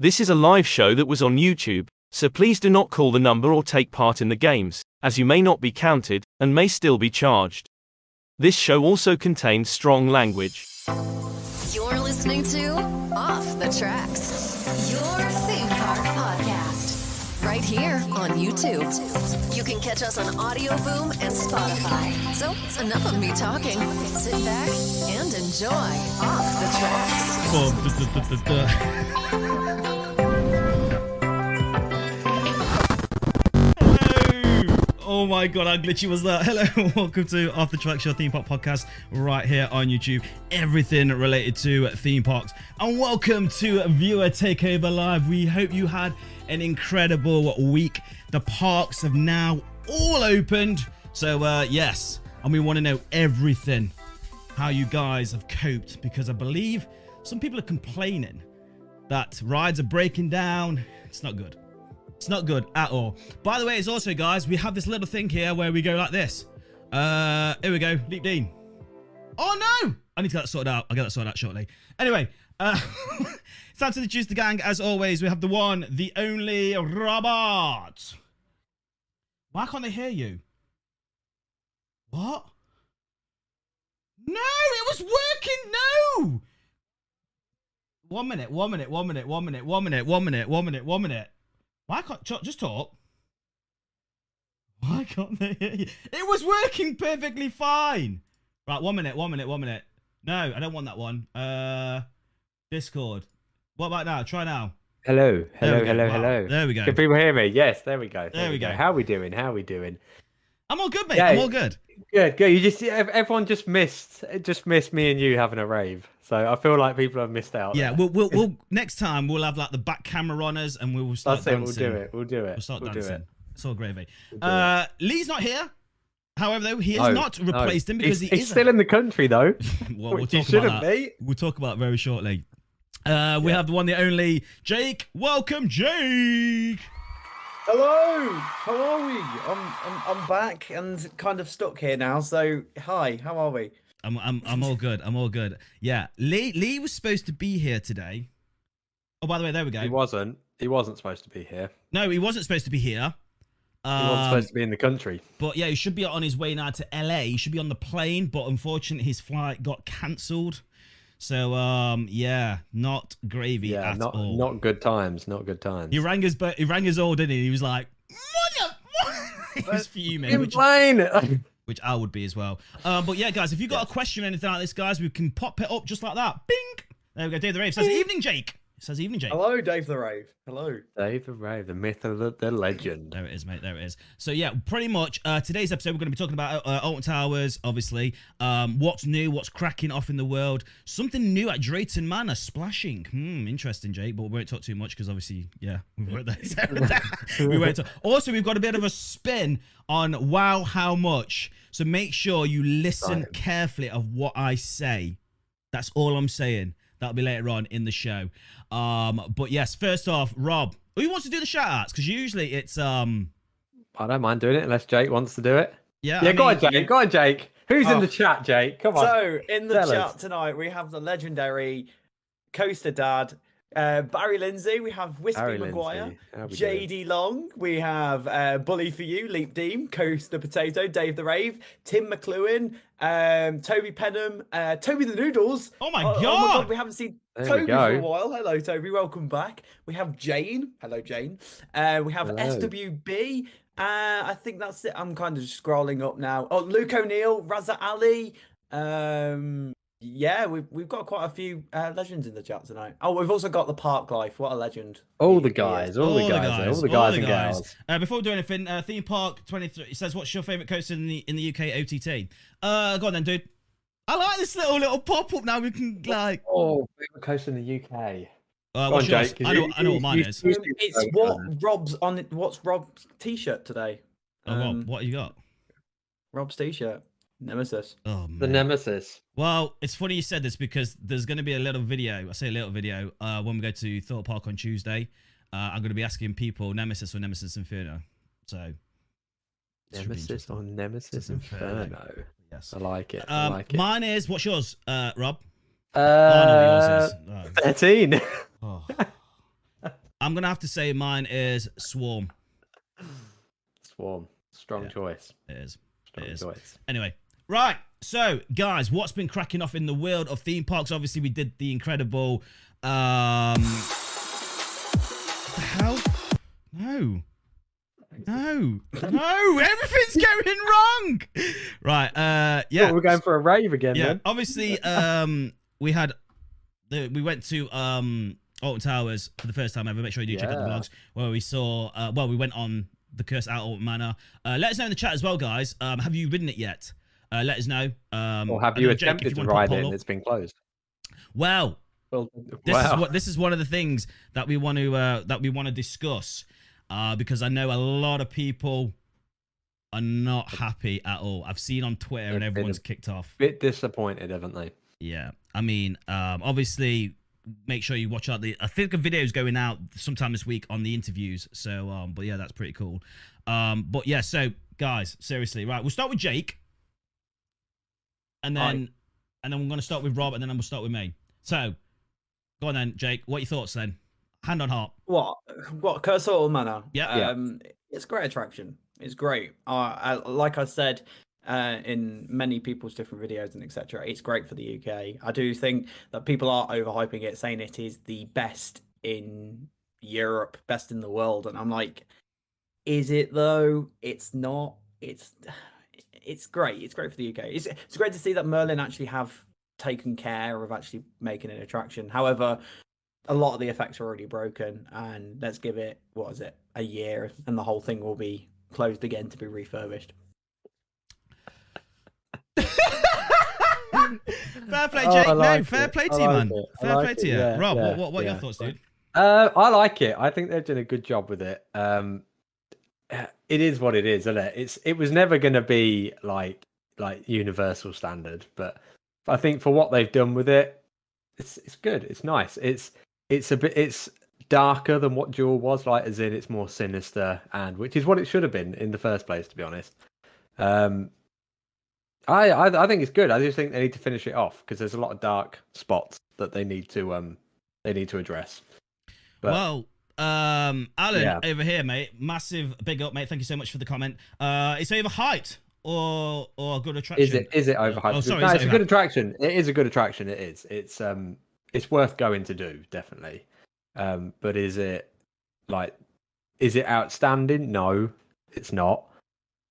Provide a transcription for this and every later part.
This is a live show that was on YouTube, so please do not call the number or take part in the games, as you may not be counted, and may still be charged. This show also contains strong language. You're listening to Off the Tracks, your theme park podcast, right here on YouTube. You can catch us on Audioboom and Spotify. So, enough of me talking. Sit back and enjoy Off the Tracks. Duh, duh, duh. Oh my god, how glitchy was that? Hello, welcome to Off the Track Show Theme Park Podcast right here on YouTube. Everything related to theme parks. And welcome to Viewer Takeover Live. We hope you had an incredible week. The parks have now all opened. So, uh, yes, and we want to know everything how you guys have coped because I believe some people are complaining that rides are breaking down. It's not good. It's not good at all. By the way, it's also, guys, we have this little thing here where we go like this. Uh, here we go. Leap Dean. Oh, no! I need to get that sorted out. I'll get that sorted out shortly. Anyway, uh, time to the gang. As always, we have the one, the only Robert. Why can't they hear you? What? No, it was working. No. One minute, one minute, one minute, one minute, one minute, one minute, one minute, one minute. Why can't just talk? Why can't they hear you? It was working perfectly fine. Right, one minute, one minute, one minute. No, I don't want that one. Uh, Discord. What about now? Try now. Hello, hello, hello, Wow. hello. There we go. Can people hear me? Yes, there we go. There we go. How are we doing? How are we doing? I'm all good, mate. Yeah. I'm all good. Good, good. You just everyone just missed just missed me and you having a rave. So I feel like people have missed out. Yeah, we'll, we'll, we'll next time we'll have like the back camera on us and we'll start that's it. We'll do it. We'll do it. We'll start We'll do dancing. it. It's all gravy. We'll Uh, Lee's not here. However, though, he has No, not no. replaced him because he's, he he's still in the country though. well, we'll talk about shouldn't that. be. We'll talk about it very shortly. Uh, we Yeah. have the one, the only Jake. Welcome, Jake. Hello, how are we? I'm, I'm I'm back and kind of stuck here now. So hi, how are we? I'm, I'm, I'm all good. I'm all good. Yeah, Lee, Lee was supposed to be here today. Oh, by the way, there we go. He wasn't. He wasn't supposed to be here. no, he wasn't supposed to be here. He wasn't Um, supposed to be in the country. But yeah, he should be on his way now to LA. He should be on the plane, but unfortunately his flight got cancelled. So um yeah, not gravy Yeah, at not all. not good times. Not good times. he rang his but he rang his old, didn't he? He was like, Mother, he was fuming, in which, which I would be as well. Um, but yeah, guys, if you got a question or anything like this, guys, we can pop it up just like that. Bing. There we go. Dave the Rave says, "Evening, Jake." It says, "Evening, Jake." Hello, Dave the Rave. Hello. Dave the Rave, the myth of the, the legend. There it is, mate. There it is. So yeah, pretty much uh, today's episode we're going to be talking about uh, Alton Towers, obviously. Um, what's new? What's cracking off in the world? Something new at Drayton Manor, splashing. Hmm, interesting, Jake. But we won't talk too much because obviously, yeah, we won't. we won't talk. Also, we've got a bit of a spin on Wow, how much? So make sure you listen Right. carefully of what I say. That's all I'm saying. That'll be later on in the show. Um, but yes, first off, Rob, who wants to do the shout outs? Because usually it's um I don't mind doing it unless Jake wants to do it. yeah. Yeah, I go on, mean, Jake. Go on, Jake. Who's in Oh. the chat, Jake? Come on. So in the Tell chat us. tonight we have the legendary Coaster Dad, uh, Barry Lindsay. We have Wispy Harry Maguire. Lindsay. How we doing? JD Long, we have uh, Bully for You, Leap Deem, Coast the Potato, Dave the Rave, Tim McLuhan, um, Toby Penham, uh, Toby the Noodles. Oh my Oh, God. we haven't seen There Toby for a while. Hello, Toby. Welcome back. We have Jane. Hello, Jane. Uh, we have Hello. SWB. Uh, I think that's it. I'm kind of scrolling up now. Oh, Luke O'Neill, Raza Ali. Um, yeah, we've we've got quite a few uh, legends in the chat tonight. Oh, we've also got the Park Life. What a legend! all He- the he is. guys, all, the guys, all the guys and gals. Uh, before we do anything, uh, theme park twenty three. Says, "What's your favorite coaster in the in the UK OTT?" Uh, go on then, dude. I like this little little pop up. Now we can like. Oh, favorite coaster in the UK. Uh, on, yours? Jake, 'cause I know. you- I know what mine you- is. you- it's what Rob's on. What's Rob's t-shirt today? Oh, Rob, Um, what you got? Rob's t-shirt. Nemesis. Oh The. Nemesis. Well, it's funny you said this because there's going to be a little video. I say a little video uh, when we go to Thorpe Park on Tuesday. Uh, I'm going to be asking people Nemesis or Nemesis Inferno. So it should be Nemesis or Nemesis Nemesis Inferno. Inferno. yes. I like it. I Um, like it. mine is what's yours, uh, Rob? Oh, I know what Uh, yours is. Oh. 13. Oh. I'm gonna have to say mine is Swarm. Swarm. Strong Yeah. choice. It is. Strong is. choice. Anyway, right. So, guys, what's been cracking off in the world of theme parks? Obviously, we did the incredible. Um, the hell? No. No. No. Everything's going wrong. Right. Uh. Yeah. Yeah. we're going for a rave again yeah. Obviously, um, we had the we went to um Alton Towers for the first time ever. Make sure you do check out the vlogs where we saw. Uh, well, we went on the curse out Alton Manor. Uh, let us know in the chat as well, guys. Um, have you ridden it yet? Uh, let us know. Um, Or have you don't Jake, if attempted you to wanna put a ride it and it's been closed? Well, Well, this wow. is what this is one of the things that we want to uh, that we want to discuss uh, because I know a lot of people are not happy at all. I've seen on Twitter and They've been everyone's a kicked off. bit disappointed, haven't they? Yeah, I mean, um, obviously, make sure you watch out the. I think a video is going out sometime this week on the interviews. So, um, but yeah, that's pretty cool. Um, but yeah, so guys, seriously, right? We'll start with Jake, and then, Aye. and then we're gonna start with Rob, and then I'm going to start with me. So, go on then, Jake. What are your thoughts then? Hand on heart. What? What? Curse All Manor? Yeah. Yeah. Um, it's great attraction. It's great. Uh, I, like I said uh, in many people's different videos and etc. It's great for the UK. I do think that people are overhyping it, saying it is the best in Europe, best in the world, and I'm like, is it though? It's not. It's it's great. It's great for the UK. It's it's great to see that Merlin actually have taken care of actually making an attraction. However, a lot of the effects are already broken, and let's give it what is it a year, and the whole thing will be closed again to be refurbished. Fair play, Oh, Jake. No, fair it. play I to you, like man. it. Fair like play to you, Yeah, Rob. yeah, what what, what are your thoughts, dude? Uh, I like it. I think they've done a good job with it. Um, it is what it is, isn't it? It's it was never going to be like like universal standard, but I think for what they've done with it, it's it's good. It's nice. It's it's a bit it's darker than what Duel was, like as in it's more sinister, and which is what it should have been in the first place, to be honest. Um, I I, I think it's good. I just think they need to finish it off because there's a lot of dark spots that they need to um they need to address. But- well, um, Alan Yeah. over here, mate. Massive big up, mate. Thank you so much for the comment. Uh, it's overhyped or or a good attraction. Is it is it overhyped? Oh, sorry, no, it's a good attraction. It is a good attraction. It is. It's um it's worth going to do definitely. Um, but is it like is it outstanding? No, it's not.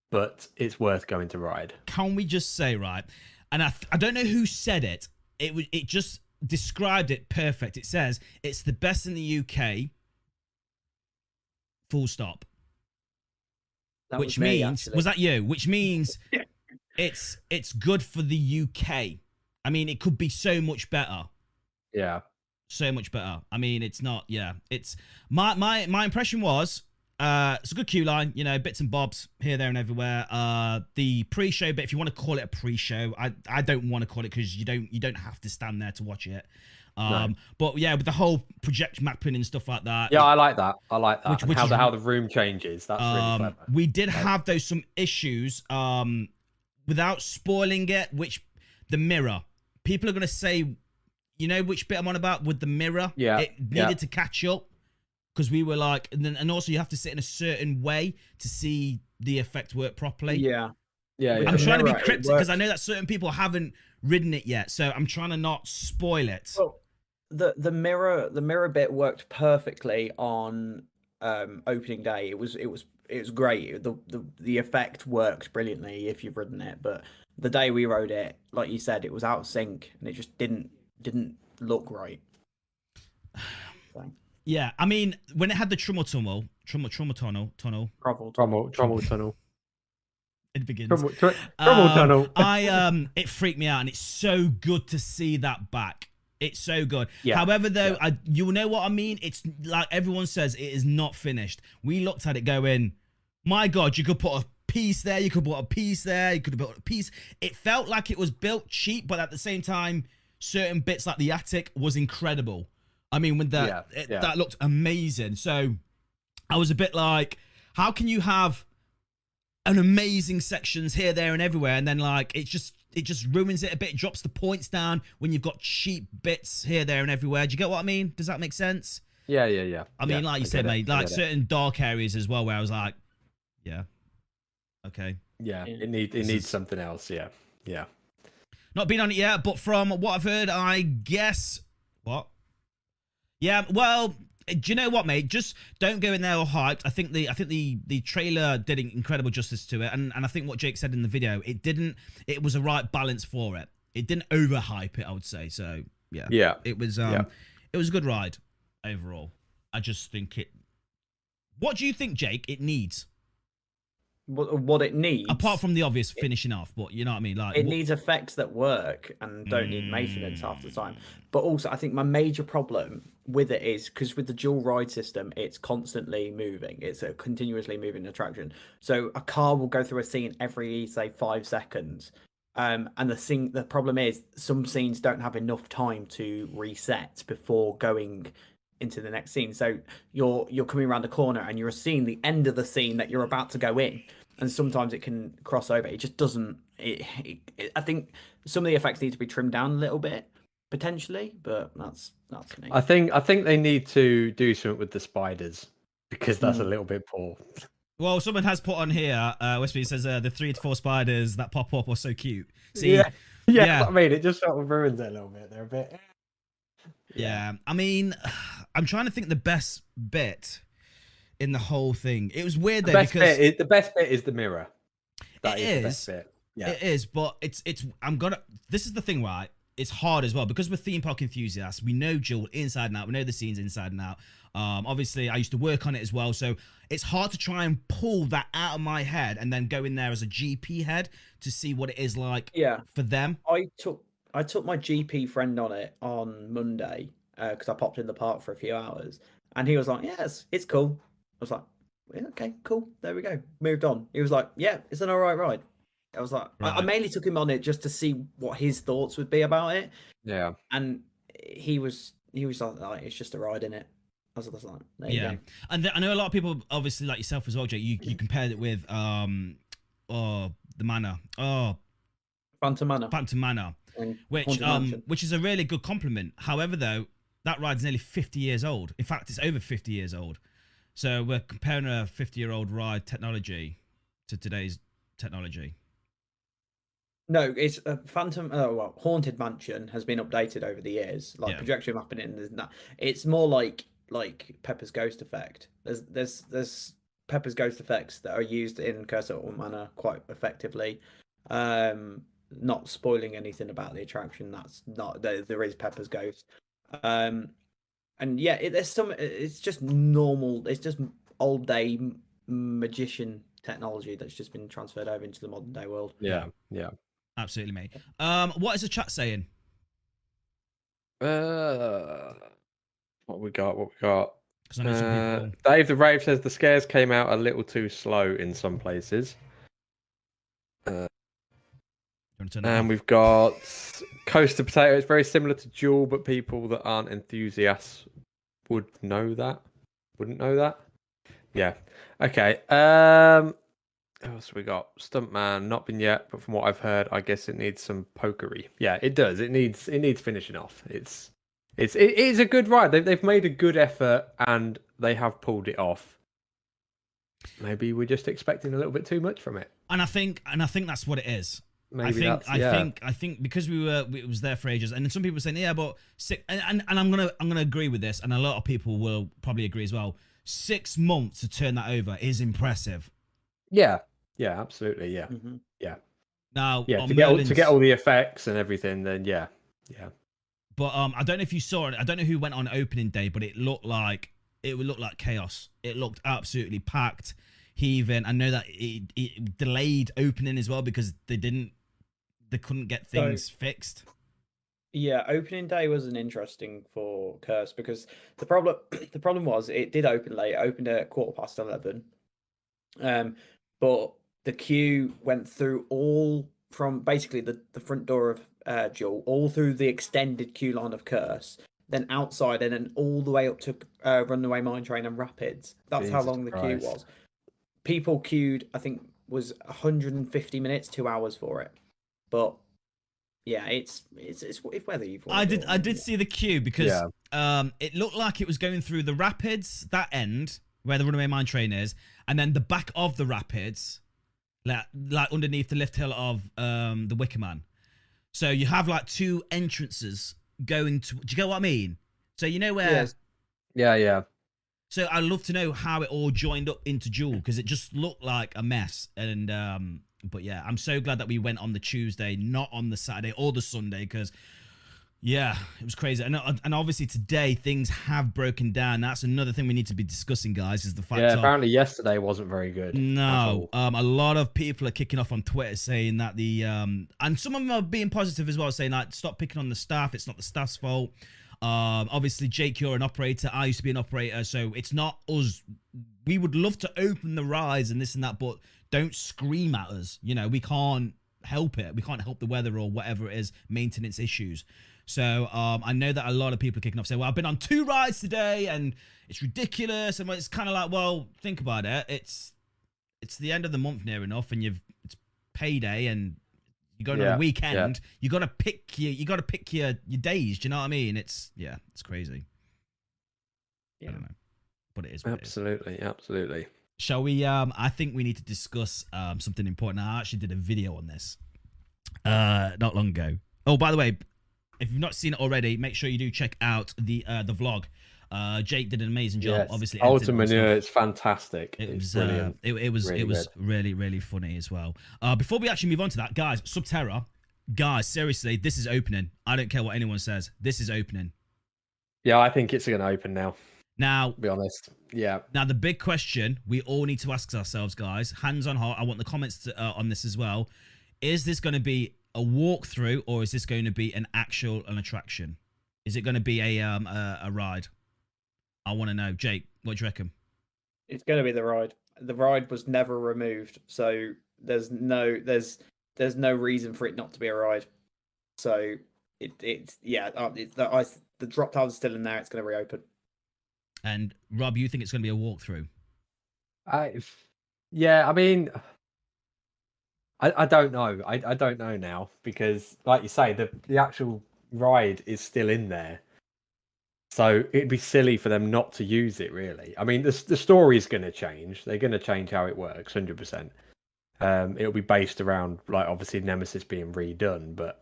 But it's worth going to ride. Can we just say right? And I I don't know who said it. It was it just described it perfect. It says it's the best in the UK. Full stop. That which was me, means actually. was that you? Which means it's it's good for the UK. I mean, it could be so much better. Yeah. so much better. I mean, it's not. Yeah, it's my my my impression was. Uh, it's a good queue line, you know, bits and bobs here, there, and everywhere. Uh, the pre-show bit, if you want to call it a pre-show, I I don't want to call it because you don't you don't have to stand there to watch it. Um, but yeah, with the whole project mapping and stuff like that. Yeah, I like that. I like that. Which- which how is the how the room changes. That's really um, clever. we did have those some issues. Um, without spoiling it, which the mirror. People are gonna say, you know, which bit I'm on about with the mirror. Yeah, it needed yeah. to catch up because we were like, and then and also you have to sit in a certain way to see the effect work properly. Yeah. Yeah, yeah. I'm trying to be mirror, cryptic because I know that certain people haven't ridden it yet, so I'm trying to not spoil it. Well, the the mirror the mirror bit worked perfectly on um opening day. It was it was it was great. The the the effect worked brilliantly if you've ridden it, but the day we rode it, like you said, it was out of sync and it just didn't didn't look right. So, Yeah, I mean, when it had the Trummel Tunnel, Trummel Trummel Tunnel, Tunnel, groveled. Trommel, trommel tunnel. it begins. Trommel, tr- trommel Um, tunnel. I um, it freaked me out, and it's so good to see that back. It's so good. Yeah, However, though, yeah. I you know what I mean. It's like everyone says, it is not finished. We looked at it going, my God, you could put a piece there, you could put a piece there, you could have built a piece. It felt like it was built cheap, but at the same time, certain bits like the attic was incredible. I mean, when that Yeah, it, that looked amazing. So I was a bit like, how can you have an amazing sections here, there, and everywhere, and then like it just it just ruins it a bit, drops the points down when you've got cheap bits here, there, and everywhere. Do you get what I mean? Does that make sense? Yeah, yeah, yeah. I mean, Yeah, like you I said, get it, mate, like get it. certain dark areas as well, where I was like, yeah, okay. Yeah, Yeah. it needs it needs is- something else. Yeah, yeah. Not been on it yet, but from what I've heard, I guess what? Yeah, well, do you know what, mate? Just don't go in there all hyped. I think the I think the the trailer did incredible justice to it, and and I think what Jake said in the video, it didn't. It was a right balance for it. It didn't overhype it, I would say. So yeah, Yeah. it was um, Yeah. it was a good ride overall. I just think it. What do you think, Jake? It needs What, what it needs, apart from the obvious finishing off, but you know what I mean. Like it what- needs effects that work and don't need maintenance half the Mm. time. But also, I think my major problem with it is because with the dual ride system, it's constantly moving. It's a continuously moving attraction. So a car will go through a scene every say five seconds. Um, and the thing, the problem is, some scenes don't have enough time to reset before going into the next scene. So you're you're coming around a corner and you're seeing the end of the scene that you're about to go in, and sometimes it can cross over. It just doesn't. It, it, it- I think some of the effects need to be trimmed down a little bit potentially, but that's that's me. I think I think they need to do something with the spiders because that's a Mm. little bit poor. Well, someone has put on here. Uh, Westby says uh, the three to four spiders that pop up are so cute. See, Yeah. Yeah, Yeah. I mean, it just sort of ruins it a little bit. They're a bit. yeah. I mean, I'm trying to think the best bit in the whole thing. It was weird The though best because bit is the best bit is the mirror. That It is, the best is. bit. Yeah. it is, but it's it's. I'm gonna. This is the thing, right? It's hard as well because we're theme park enthusiasts. We know Duel inside and out. We know the scenes inside and out. Um, obviously, I used to work on it as well, so it's hard to try and pull that out of my head and then go in there as a GP head to see what it is like yeah, for them. I took I took my GP friend on it on Monday because I popped in the park for a few hours, and he was like, "Yes, it's cool." I was like, yeah, "Okay, cool. There we go." Moved on. He was like, "Yeah, it's an alright ride." I was like, I, I mainly took him on it just to see what his thoughts would be about it, Yeah. and he was he was like, like, "It's just a ride in it." I was just like, "There you Yeah, go." and th- I know a lot of people, obviously like yourself as well, Jake. You you compared it with um, oh the manor, oh Phantom Manor, Phantom Manor, and which Haunted um Mansion. which is a really good compliment. However, though, that ride's nearly fifty years old. In fact, it's over fifty years old. So we're comparing a fifty-year-old ride technology to today's technology. No, it's a Phantom. Oh well, Haunted Mansion has been updated over the years, like Yeah. projection mapping and there's that. It's more like like Pepper's Ghost effect. There's there's there's Pepper's Ghost effects that are used in Curse of Old Manor quite effectively. Um, not spoiling anything about the attraction. That's not there. There is Pepper's Ghost. Um, and yeah, it, there's some. It's just normal. It's just old day magician technology that's just been transferred over into the modern day world. Yeah. Yeah. Absolutely, mate. Um, what is the chat saying? Uh, what we got? What we got? Because I know some Uh. Dave the Rave says the scares came out a little too slow in some places. You want to turn it And we've got Coaster Potato. It's very similar to Duel, but people that aren't enthusiasts would know that. Wouldn't know that. Yeah. Okay. Um. What else we got? Stuntman, not been yet, but from what I've heard, I guess it needs some pokery. Yeah, it does. It needs it needs finishing off. It's it's it is a good ride. They've they've made a good effort and they have pulled it off. Maybe we're just expecting a little bit too much from it. and I think and I think that's what it is. Maybe I think that's I yeah. think I think because we were it was there for ages, and some people saying yeah, but six and, and and I'm gonna I'm gonna agree with this, and a lot of people will probably agree as well. Six months to turn that over is impressive. Yeah, yeah, absolutely, yeah, Mhm. Now, yeah. To get all, to get all the effects and everything, then yeah, yeah, but um, I don't know if you saw it. I don't know who went on opening day, but it looked like it would look like chaos. It looked absolutely packed, heaving. I know that it, it delayed opening as well because they didn't, they couldn't get So- things fixed. Yeah, opening day was an interesting for Curse because the problem the problem was it did open late. It opened at quarter past eleven, um, but the queue went through all from basically the the front door of uh, Duel, all through the extended queue line of Curse, then outside, and then all the way up to uh, Runaway Mine Train and Rapids. That's how long the queue was. People queued, I think, was 150 minutes, two hours for it, but yeah, it's it's it's, it's whether you've. I did I did see the queue because Yeah. um it looked like it was going through the rapids that end where the runaway mine train is, and then the back of the rapids, like like underneath the lift hill of um the Wicker Man. So you have like two entrances going to. Do you get what I mean? So you know where. Yes. Yeah, yeah. So I'd love to know how it all joined up into Duel because it just looked like a mess. And um, but yeah, I'm so glad that we went on the Tuesday, not on the Saturday or the Sunday, because yeah, it was crazy. And and obviously today things have broken down. That's another thing we need to be discussing, guys. Is the fact Yeah, of apparently yesterday wasn't very good. no, um, a lot of people are kicking off on Twitter saying that the um, and some of them are being positive as well, saying like stop picking on the staff. It's not the staff's fault. Um, obviously, Jake, you're an operator. I used to be an operator, so it's not us. We would love to open the rise and this and that, but don't scream at us. You know, we can't help it. We can't help the weather or whatever it is, maintenance issues. So um, I know that a lot of people are kicking off saying, "Well, I've been on two rides today, and it's ridiculous." And it's kind of like, well, think about it. It's it's the end of the month near enough, and you've it's payday, and you're going on a weekend. You got to pick your you got to pick your your days. Do you know what I mean? It's yeah, it's crazy. Yeah. I don't know, but it is. What it is. Absolutely, absolutely. Shall we? Um, I think we need to discuss um something important. I actually did a video on this, uh, not long ago. Oh, by the way, if you've not seen it already, make sure you do check out the uh the vlog. Uh, Jake did an amazing job. Yes. Obviously, editing Ultra all the Manure, it's fantastic. It was uh, brilliant. it, it was Really it was good. really really funny as well. Uh, before we actually move on to that, guys, Subterra, guys, seriously, this is opening. I don't care what anyone says. This is opening. yeah, I think it's going to open now. Now, be honest. Yeah. now the big question we all need to ask ourselves, guys, hands on heart. I want the comments to, uh, on this as well. Is this going to be a walkthrough or is this going to be an actual an attraction? Is it going to be a um a, a ride? I want to know, Jake. What do you reckon? It's going to be the ride. The ride was never removed, so there's no there's there's no reason for it not to be a ride. So it it's yeah, uh, it's the I the drop tile's still in there. It's going to reopen. And Rob, you think it's going to be a walkthrough? I, yeah, I mean, I, I don't know. I, I don't know now because, like you say, the the actual ride is still in there. So it'd be silly for them not to use it. Really, I mean, the the story is going to change. They're going to change how it works, hundred percent. Um, it'll be based around like obviously Nemesis being redone, but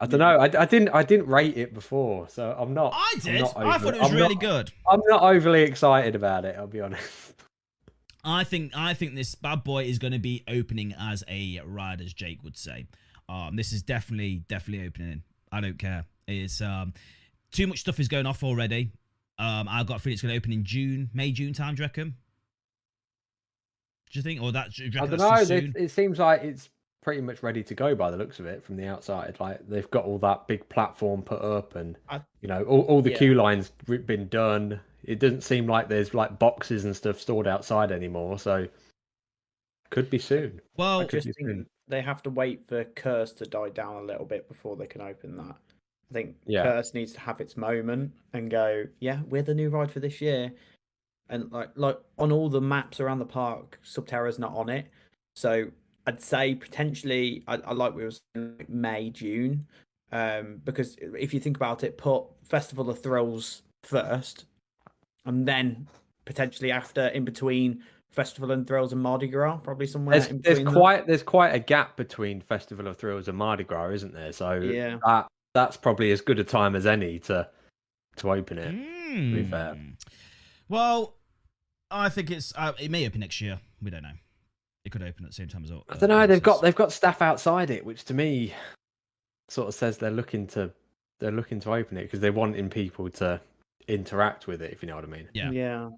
I don't know. I, I didn't I didn't rate it before, so I'm not. I did. not I thought it was I'm really not- good. I'm not overly excited about it. I'll be honest. I think I think this bad boy is going to be opening as a ride, as Jake would say. Um, this is definitely definitely opening. I don't care. It's um, too much stuff is going off already. Um, I've got a feeling it's going to open in June, May, June time. Do you reckon? Do you think, or that? Do you I don't that's know. too It, it seems like it's pretty much ready to go by the looks of it from the outside. Like they've got all that big platform put up, and I- you know all, all the Yeah. queue lines been done. It doesn't seem like there's like boxes and stuff stored outside anymore. So could be soon. Well, I could just think soon. they have to wait for Curse to die down a little bit before they can open that. I think Yeah. Curse needs to have its moment and go, yeah, we're the new ride for this year. And like like on all the maps around the park, Subterra's not on it. So I'd say potentially I, I like we were saying like May, June. Um, because if you think about it, put Festival of Thrills first, and then potentially after in between Festival and Thrills and Mardi Gras, probably somewhere There's in there's between. that. quite there's quite a gap between Festival of Thrills and Mardi Gras, isn't there? So Yeah. that that's probably as good a time as any to to open it. To be fair. Hmm. Well, I think it's uh, it may open next year. We don't know. It could open at the same time as well. I don't know. They've got they've got staff outside it, which to me sort of says they're looking to they're looking to open it because they're wanting people to interact with it. If you know what I mean. Yeah. Yeah.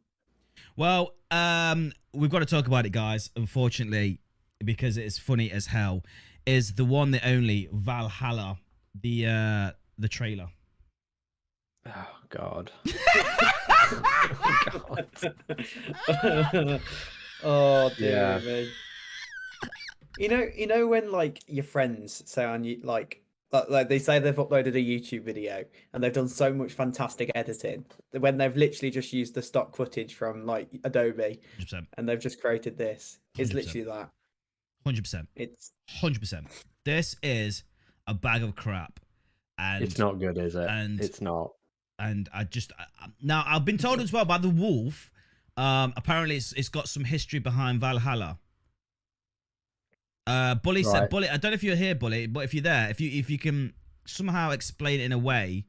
Well, um, we've got to talk about it, guys. Unfortunately, because it's funny as hell, is the one, the only Valhalla, the uh, the trailer. Oh God. oh dear Yeah. me. You know, you know when like your friends say on you like like, like they say they've uploaded a YouTube video and they've done so much fantastic editing that when they've literally just used the stock footage from like Adobe 100%. and they've just created this. It's 100%. literally that. 100%. It's Hundred percent. This is a bag of crap. And It's not good, is it? and- it's not. and I just I, I- now I've been told as well by the Wolf. Um, apparently it's it's got some history behind Valhalla. Uh, Bully said, Right. Bully. I don't know if you're here, Bully, but if you're there, if you if you can somehow explain it in a way,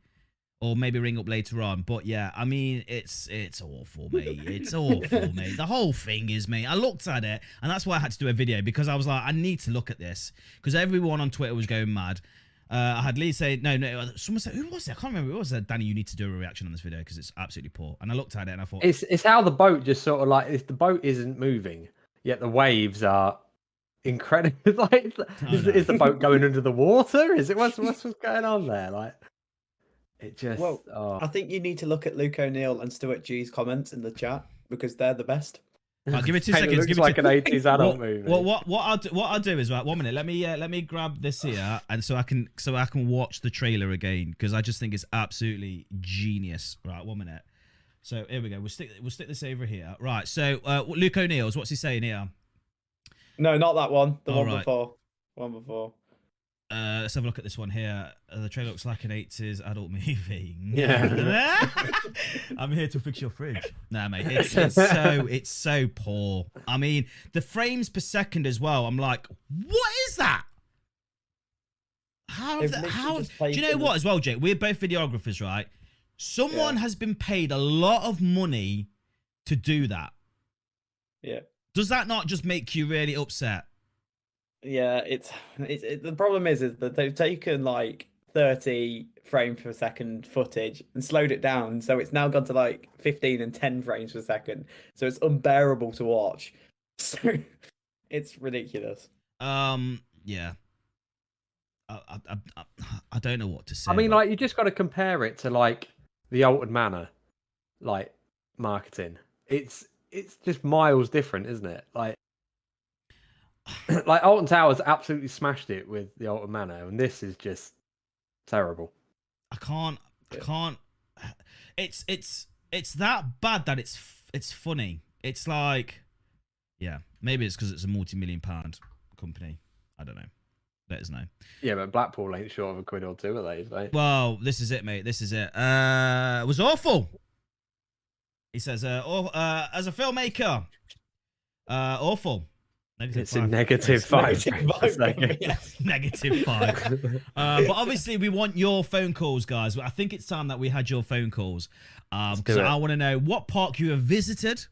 or maybe ring up later on. But yeah, I mean, it's it's awful, mate. It's awful, mate. The whole thing is, mate. I looked at it, and that's why I had to do a video because I was like, I need to look at this because everyone on Twitter was going mad. Uh, I had Lee say, no, no, someone said, who was it? I can't remember. Who was it? Danny, you need to do a reaction on this video because it's absolutely poor. And I looked at it and I thought, It's it's how the boat just sort of like if the boat isn't moving, yet the waves are incredible. like, is, is, no. is the boat going under the water? Is it what's what's, what's going on there? Like, it just. Well, oh. I think you need to look at Luke O'Neill and Stuart G's comments in the chat because they're the best. I'll give it two It seconds. looks Give it like two- an 80s adult what, movie. What, what what I'll do, what I'll do is right. One minute. Let me uh, let me grab this here, and so I can so I can watch the trailer again because I just think it's absolutely genius. Right. One minute. So here we go. We'll stick we'll stick this over here. Right. So uh, Luke O'Neill's what's he saying here? No, not that one. The All one right. before. One before. Uh, let's have a look at this one here. Uh, the trailer looks like an 80s adult movie. Yeah. I'm here to fix your fridge. Nah, mate, it's, it's so it's so poor. I mean, the frames per second as well. I'm like, what is that? How? They've have the- how? Do you know what? As well, Jake, we're both videographers, right? Someone Yeah. has been paid a lot of money to do that. Yeah. Does that not just make you really upset? Yeah, it's, it's it, the problem is is that they've taken like 30 frames per second footage and slowed it down, so it's now gone to like 15 and 10 frames per second. So it's unbearable to watch. So it's ridiculous. Um, yeah. I, I, I, I- I don't know what to say. I mean, but- like you just got to compare it to like the Alton Manor, like marketing. It's it's just miles different, isn't it? Like, like Alton Towers absolutely smashed it with the Alton Manor, and this is just terrible. I can't. I can't. It's it's it's that bad that it's it's funny. It's like, yeah, maybe it's because it's a multi-million pound company. I don't know. Let us know. Yeah, but Blackpool ain't short of a quid or two, are they? Mate? Well, this is it, mate. This is it. Uh, it was awful. He says, uh, aw- uh as a filmmaker, uh, awful. Negative It's a five. negative five. Negative five, yes. Negative five. Uh, but obviously, we want your phone calls, guys. I think it's time that we had your phone calls because it. I want to know what park you have visited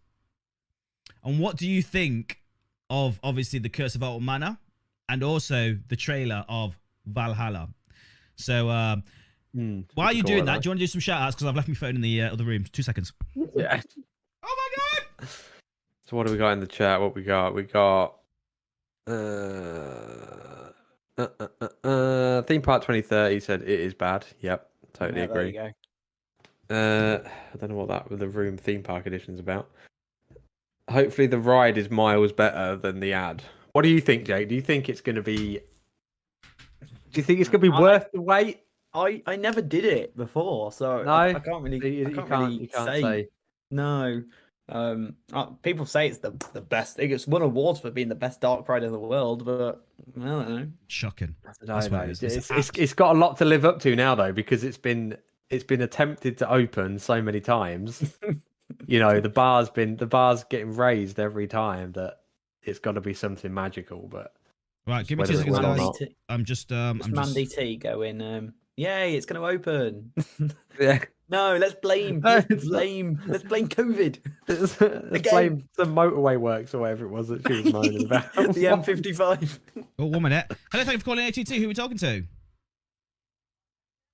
and what do you think of obviously the Curse of Alton Manor and also the trailer of Valhalla. So, um, Hmm, while you're doing that, like. do you want to do some shout outs? Because I've left my phone in the uh, other room. Two seconds. Yeah. Oh my god! So what do we got in the chat? What we got? We got uh, uh, uh, uh, uh theme park 2030 said it is bad. Yep, totally Yeah, there you agree. go. Uh, I don't know what that with the room theme park edition is about. Hopefully the ride is miles better than the ad. What do you think, Jake? Do you think it's going to be? Do you think it's going to be I- worth the wait? I I never did it before, so No, I, I can't really. You, you I can't, can't. really you can't say. say. No. Um, uh, people say it's the the best. It's won awards for being the best dark ride in the world, but I don't know. Shocking. No, That's what It's, it's, it's got a lot to live up to now though because it's been it's been attempted to open so many times. you know the bar's been the bar's getting raised every time that it's got to be something magical. But Right, give me Whether two seconds, guys. not. T- I'm just, um, It's I'm just. Mandy T going, um, yay, it's going to open. yeah, no, let's blame, let's blame, let's blame COVID. let's, let's blame some motorway works or whatever it was that she was moaning about. the M55. Oh, one minute. Hello, thank you for calling ATT. Who are we talking to?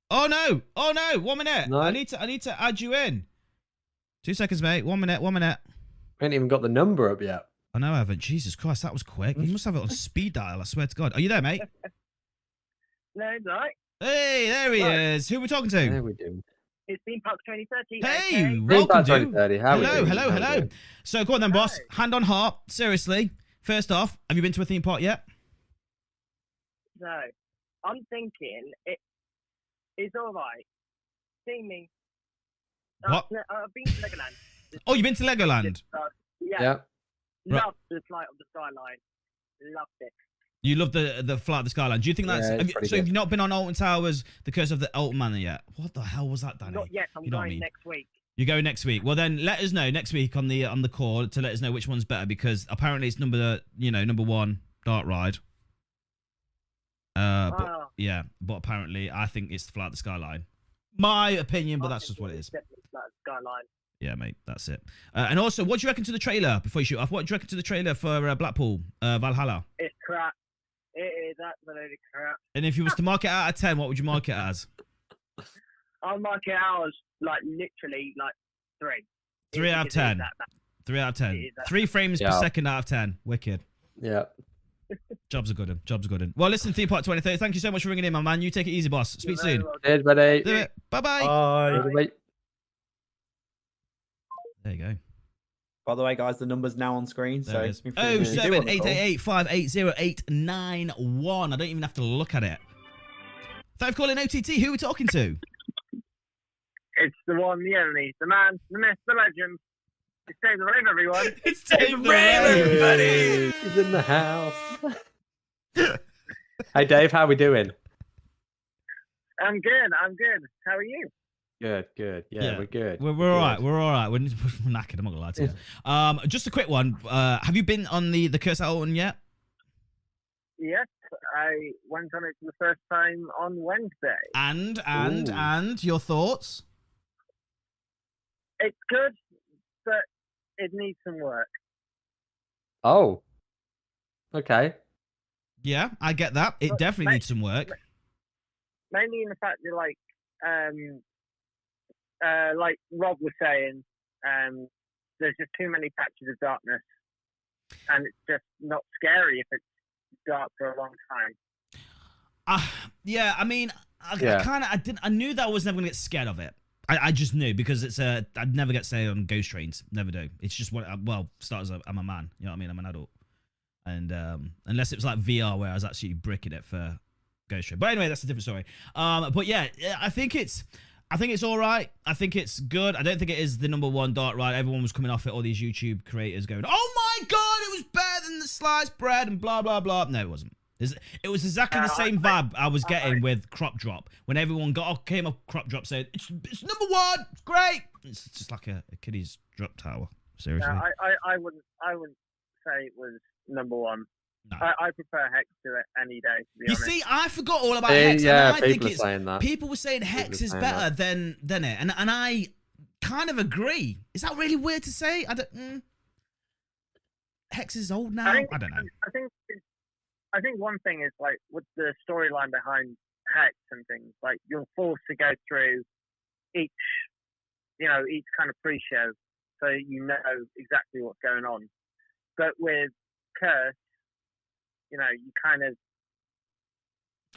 Oh no! Oh no! One minute. No. I need to. I need to add you in. Two seconds, mate. One minute. One minute. We ain't even got the number up yet. I know I haven't. Jesus Christ, that was quick. You must have it on speed dial. I swear to God. Are you there, mate? No, it's all right. Hey, there he Right. is. Who are we talking to? There to? we do. It's Theme Park 2030. Hey, okay? Green welcome, Park dude. 2030, how Hello, doing? hello, we hello. doing? So go on then, boss. Hi. Hand on heart. Seriously. First off, have you been to a theme park yet? No. I'm thinking it is all right. See me. Uh, What? no, I've been to Legoland. Oh, you've been to Legoland. Uh, yeah, Yeah. Right. loved the flight of the Sky Lion. Loved it. You love the the flight of the Sky Lion. Do you think that's Yeah, have you, pretty so? Have you not been on Alton Towers, the Curse of the Alton Manor yet? What the hell was that, Danny? Not yet. I'm You know what I going mean? next week. You go next week. Well, then let us know next week on the on the call to let us know which one's better because apparently it's number you know number one dark ride. Uh, but, Ah, yeah, but apparently I think it's the flight of the Sky Lion. My opinion, but I that's just what it it's is. definitely like Sky Lion. Yeah, mate, that's it. Uh, and also, what do you reckon to the trailer before you shoot off? What do you reckon to the trailer for uh, Blackpool uh, Valhalla? It's crap. It is absolutely crap. And if you was to mark it out of ten, what would you mark it as? I'll mark it out as like literally like three. Three It- out of it is 10. that. Three out of ten. It is that Three frames per second out of ten. Wicked. Yeah. Jobs are good. un. Jobs are good. un. Well, listen, Theme Park 2030. Thank you so much for ringing in, my man. You take it easy, boss. Speak You're soon. welcome. Cheers, buddy. Do it. Bye bye. Bye. Bye. There you go. By the way, guys, the number's now on screen. There so it is. if you Oh do seven want to eight call- eight eight five eight zero eight nine one. I don't even have to look at it. Thanks for calling OTT. Who are we talking to? It's the one, the only, the man, the myth, the legend. It's Dave the Rave, everyone. it's Dave the Hey, Raven, buddy. He's in the house. hey, Dave, how we doing? I'm good. I'm good. How are you? Good, good. Yeah, Yeah. we're good. We're, we're all right. Good. We're all right. We're, we're knackered. I'm not gonna lie to you. Um, just a quick one. Uh, have you been on the the Curse Alton yet? Yes, I went on it for the first time on Wednesday. And and Ooh. and your thoughts? It's good, but it needs some work. Oh. Okay. Yeah, I get that. It Look, definitely mate, needs some work. Mainly in the fact that, like, um, uh, like Rob was saying, um, there's just too many patches of darkness, and it's just not scary if it's dark for a long time. Uh, yeah, I mean, I, I kind of, I didn't, I knew that I was never gonna get scared of it. I, I just knew because it's a, I'd never get scared on ghost trains, never do. It's just what, well, start as a, I'm a man, you know what I mean? I'm an adult, and um, unless it was like VR where I was actually bricking it for ghost train. But anyway, that's a different story. Um, but yeah, yeah, I think it's. I think it's all right. I think it's good. I don't think it is the number one dark ride. Everyone was coming off it. All these YouTube creators going, "Oh my god, it was better than the sliced bread," and blah blah blah. No, it wasn't. It was exactly the Uh, same vibe I was getting with Crop Drop when everyone got came up Crop Drop saying it's it's number one, it's great. It's just like a, a kiddie's drop tower. Seriously, I, I, I wouldn't, I wouldn't say it was number one. No. I, I prefer Hex to it any day. To be you honest. see, I forgot all about Hex. yeah, and I think people are it's saying that. people were saying Hex are is saying better that. than than it, and and I kind of agree. Is that really weird to say? I don't. Mm. Hex is old now. I, think- don't know. I think I think one thing is like with the storyline behind Hex and things, like you're forced to go through each, you know, each kind of pre-show, so you know exactly what's going on. But with Curse, you know, you kind of,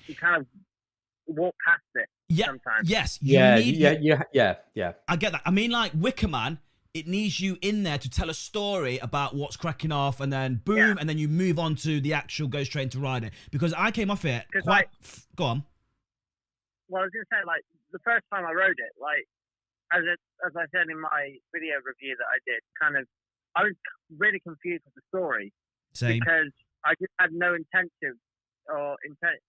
you kind of walk past it Yeah. sometimes. Yes. You Yeah, need, yeah, yeah, yeah, yeah. I get that. I mean, like Wicker Man, it needs you in there to tell a story about what's cracking off, and then boom, Yeah. and then you move on to the actual Ghost Train to ride it. Because I came off it 'Cause quite. f- go on. well, I was gonna say like the first time I rode it, like as it, as I said in my video review that I did, kind of I was really confused with the story Same. because I just had no intention or intent.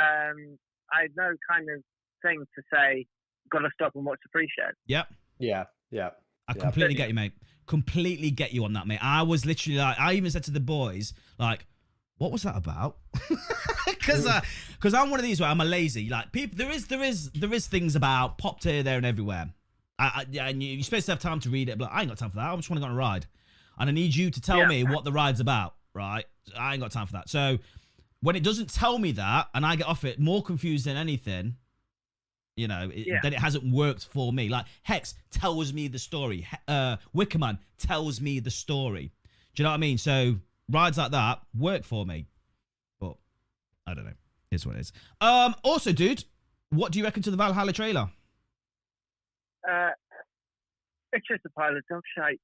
Um, I had no kind of thing to say. Got to stop and watch the pre-show. Yep. Yeah, yeah. I Yeah. completely get you, mate. Completely get you on that, mate. I was literally like, I even said to the boys, like, what was that about? Because because I'm one of these where I'm a lazy. Like people, there is there is there is things about popped here, there, and everywhere. I, I, yeah, and you, you're supposed to have time to read it, but I ain't got time for that. I just want to go on a ride, and I need you to tell Yeah. me what the ride's about, right? I ain't got time for that. So when it doesn't tell me that, and I get off it more confused than anything, you know, it, Yeah. then it hasn't worked for me. Like Hex tells me the story. Uh, Wickerman tells me the story. Do you know what I mean? So rides like that work for me, but I don't know. It's what it is. Um. Also, dude, what do you reckon to the Valhalla trailer? Uh, it's just a pile of dog shite.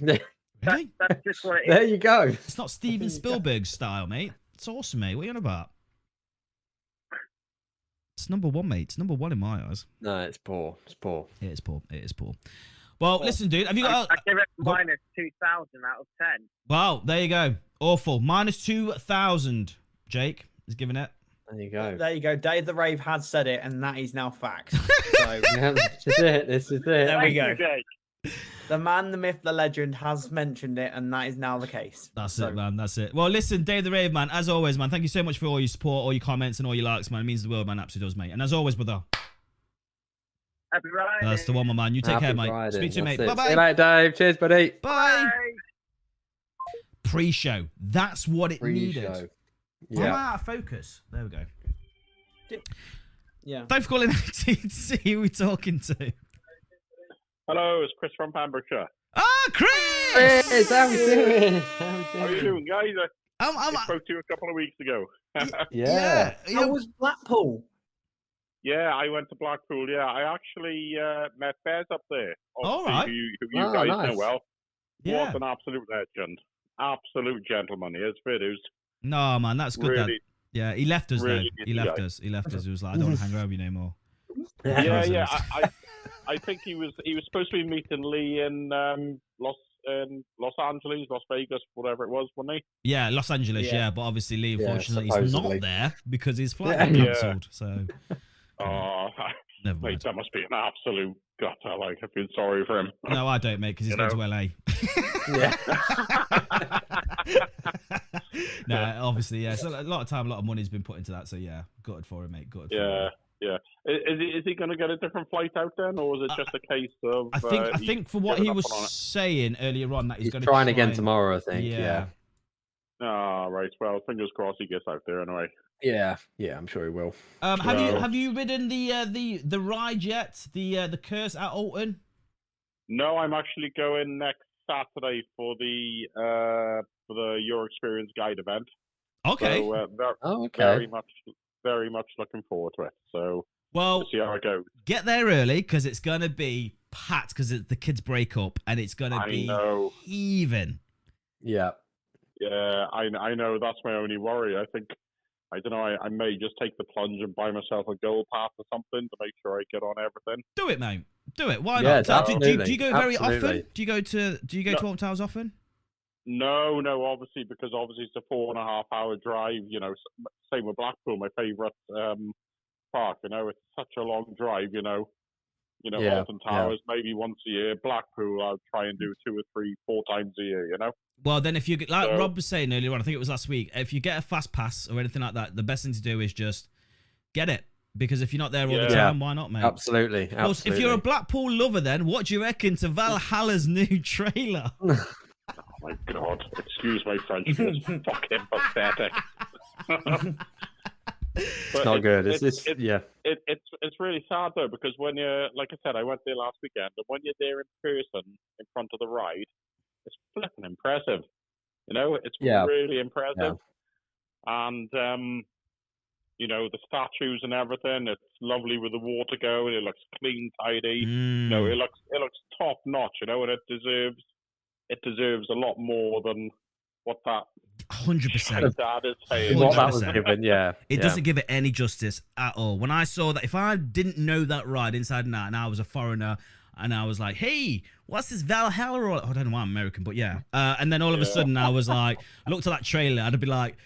there That, that's just what it is. you go. It's not Steven Spielberg style, mate. It's awesome, mate. What are you on about? It's number one, mate. It's number one in my eyes. No, it's poor. It's poor. It is poor. It is poor. Well, Poor. listen, dude. Have you got? I give it Go- minus two thousand out of ten. Wow, there you go. Awful. Minus 2,000. Jake is giving it. There you go. There you go. Dave the Rave has said it, and that is now fact. So Yeah, this is it. This is it. There we Thank you, go. Jake. The man, the myth, the legend has mentioned it, and that is now the case. That's So- it, man. That's it. Well, listen, Dave the Rave, man. As always, man. Thank you so much for all your support, all your comments, and all your likes, man. It means the world, man. Absolutely does, mate. And as always, brother, Happy Friday. that's the one, my man. You take Happy care, mate. Friday. Speak to you, mate. it. Bye See you bye. later, Dave. Cheers, buddy. Bye. Bye. Pre-show. That's what it needed. Pre-show. Why am Yeah. I out of focus? There we go. Yeah. Thanks for calling to see who we're talking to. Hello, it's Chris from Pembrokeshire. Ah, Chris! Chris, how we doing? How we How are you doing, guys? I, I'm, I'm, I spoke to you a couple of weeks ago. Yeah. yeah. How was Blackpool? yeah, I went to Blackpool. Yeah, I actually uh, met Bez up there. All Obviously, right. Who, you- who you Oh, guys nice. know well. yeah. What an absolute legend. Absolute gentleman. He is Vidus. No, man, that's good. That, yeah, he left us really though. He left guy. us. He left us. He was like, I don't want to hang around with you no more. Yeah, Yeah, yeah. I, I, I think he was he was supposed to be meeting Lee in um, Los in Los Angeles, Las Vegas, whatever it was, wasn't he? Yeah, Los Angeles. Yeah, Yeah. but obviously Lee, Yeah, unfortunately, he's not there because his flight Yeah. got cancelled. So Oh, never mate, that must be an absolute gutter. Like, I feel sorry for him. No, I don't, mate, because he's You going to LA. Yeah. no, obviously, yeah. So a lot of time, a lot of money's been put into that. So yeah, gutted for him, mate. Gutted. Yeah, him. Yeah. Is he is he going to get a different flight out then, or is it just a case of? I think uh, I think for what he was saying earlier on that he's, He's going to trying to again and- tomorrow, I think. Yeah. Yeah. Ah, right. Well, fingers crossed he gets out there anyway. Yeah. Yeah, I'm sure he will. Um, have you have you ridden the uh, the the ride yet? The uh, the curse at Alton? No, I'm actually going next Saturday for the uh for the Your Experience Guide event. Okay. So uh, ver- Oh, okay. very much, very much looking forward to it. So well, we'll see how it goes. get there early because it's gonna be packed because the kids break up and it's gonna I be know. heaving. Yeah. Yeah, I I know. That's my only worry. I think. I don't know. I, I may just take the plunge and buy myself a gold pass or something to make sure I get on everything. Do it, mate. Do it. Why Yeah, not? Do- do, do, do you go very often? Do you go to Do you go No. to Alton Towers often? No, no, obviously because obviously it's a four and a half hour drive. You know, same with Blackpool, my favourite um, park. You know, it's such a long drive. You know, you know, Yeah, Alton yeah. Towers maybe once a year. Blackpool, I'll try and do two or three, four times a year. You know. Well, then if you get like So- Rob was saying earlier on, I think it was last week. If you get a fast pass or anything like that, the best thing to do is just get it because if you're not there all the time, why not, mate? Absolutely. Well, Absolutely. if you're a Blackpool lover, then what do you reckon to Valhalla's new trailer? My God! Excuse my French, it's fucking pathetic. it's not good. It's, it's, yeah. it, it's it's really sad though because when you're like I said, I went there last weekend, and when you're there in person in front of the ride, it's flipping impressive. You know, it's Yeah. really impressive. And um, you know, the statues and everything, it's lovely with the water going. It looks clean, tidy. You know, Mm. it looks it looks top notch. You know, and it deserves it deserves a lot more than what that Hundred percent. dad is saying. What that was given, yeah. It yeah. doesn't give it any justice at all. When I saw that, if I didn't know that ride inside and out, and I was a foreigner, and I was like, "Hey, what's this Valhalla?" Or, I don't know why I'm American, but yeah. Uh, and then all of a Yeah. sudden, I was like, I looked at that trailer, I'd be like,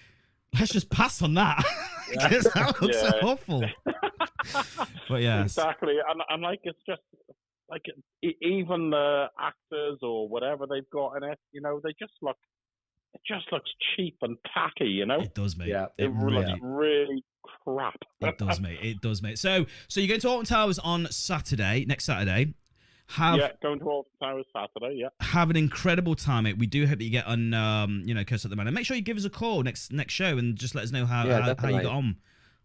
"Let's just pass on that," because that looks Yeah. awful. But yeah, exactly, and and like it's just like e- even the actors or whatever they've got in it, you know, they just look. It just looks cheap and tacky, you know. it does, mate. Yeah, it It really, looks really crap. it does, mate. It does, mate. So, so you're going to Alton Towers on Saturday, next Saturday. Have yeah, going to Alton Towers Saturday. Yeah, have an incredible time, mate. We do hope that you get on, um, you know, Curse at the Man, and make sure you give us a call next next show and just let us know how Yeah, how, how you got on,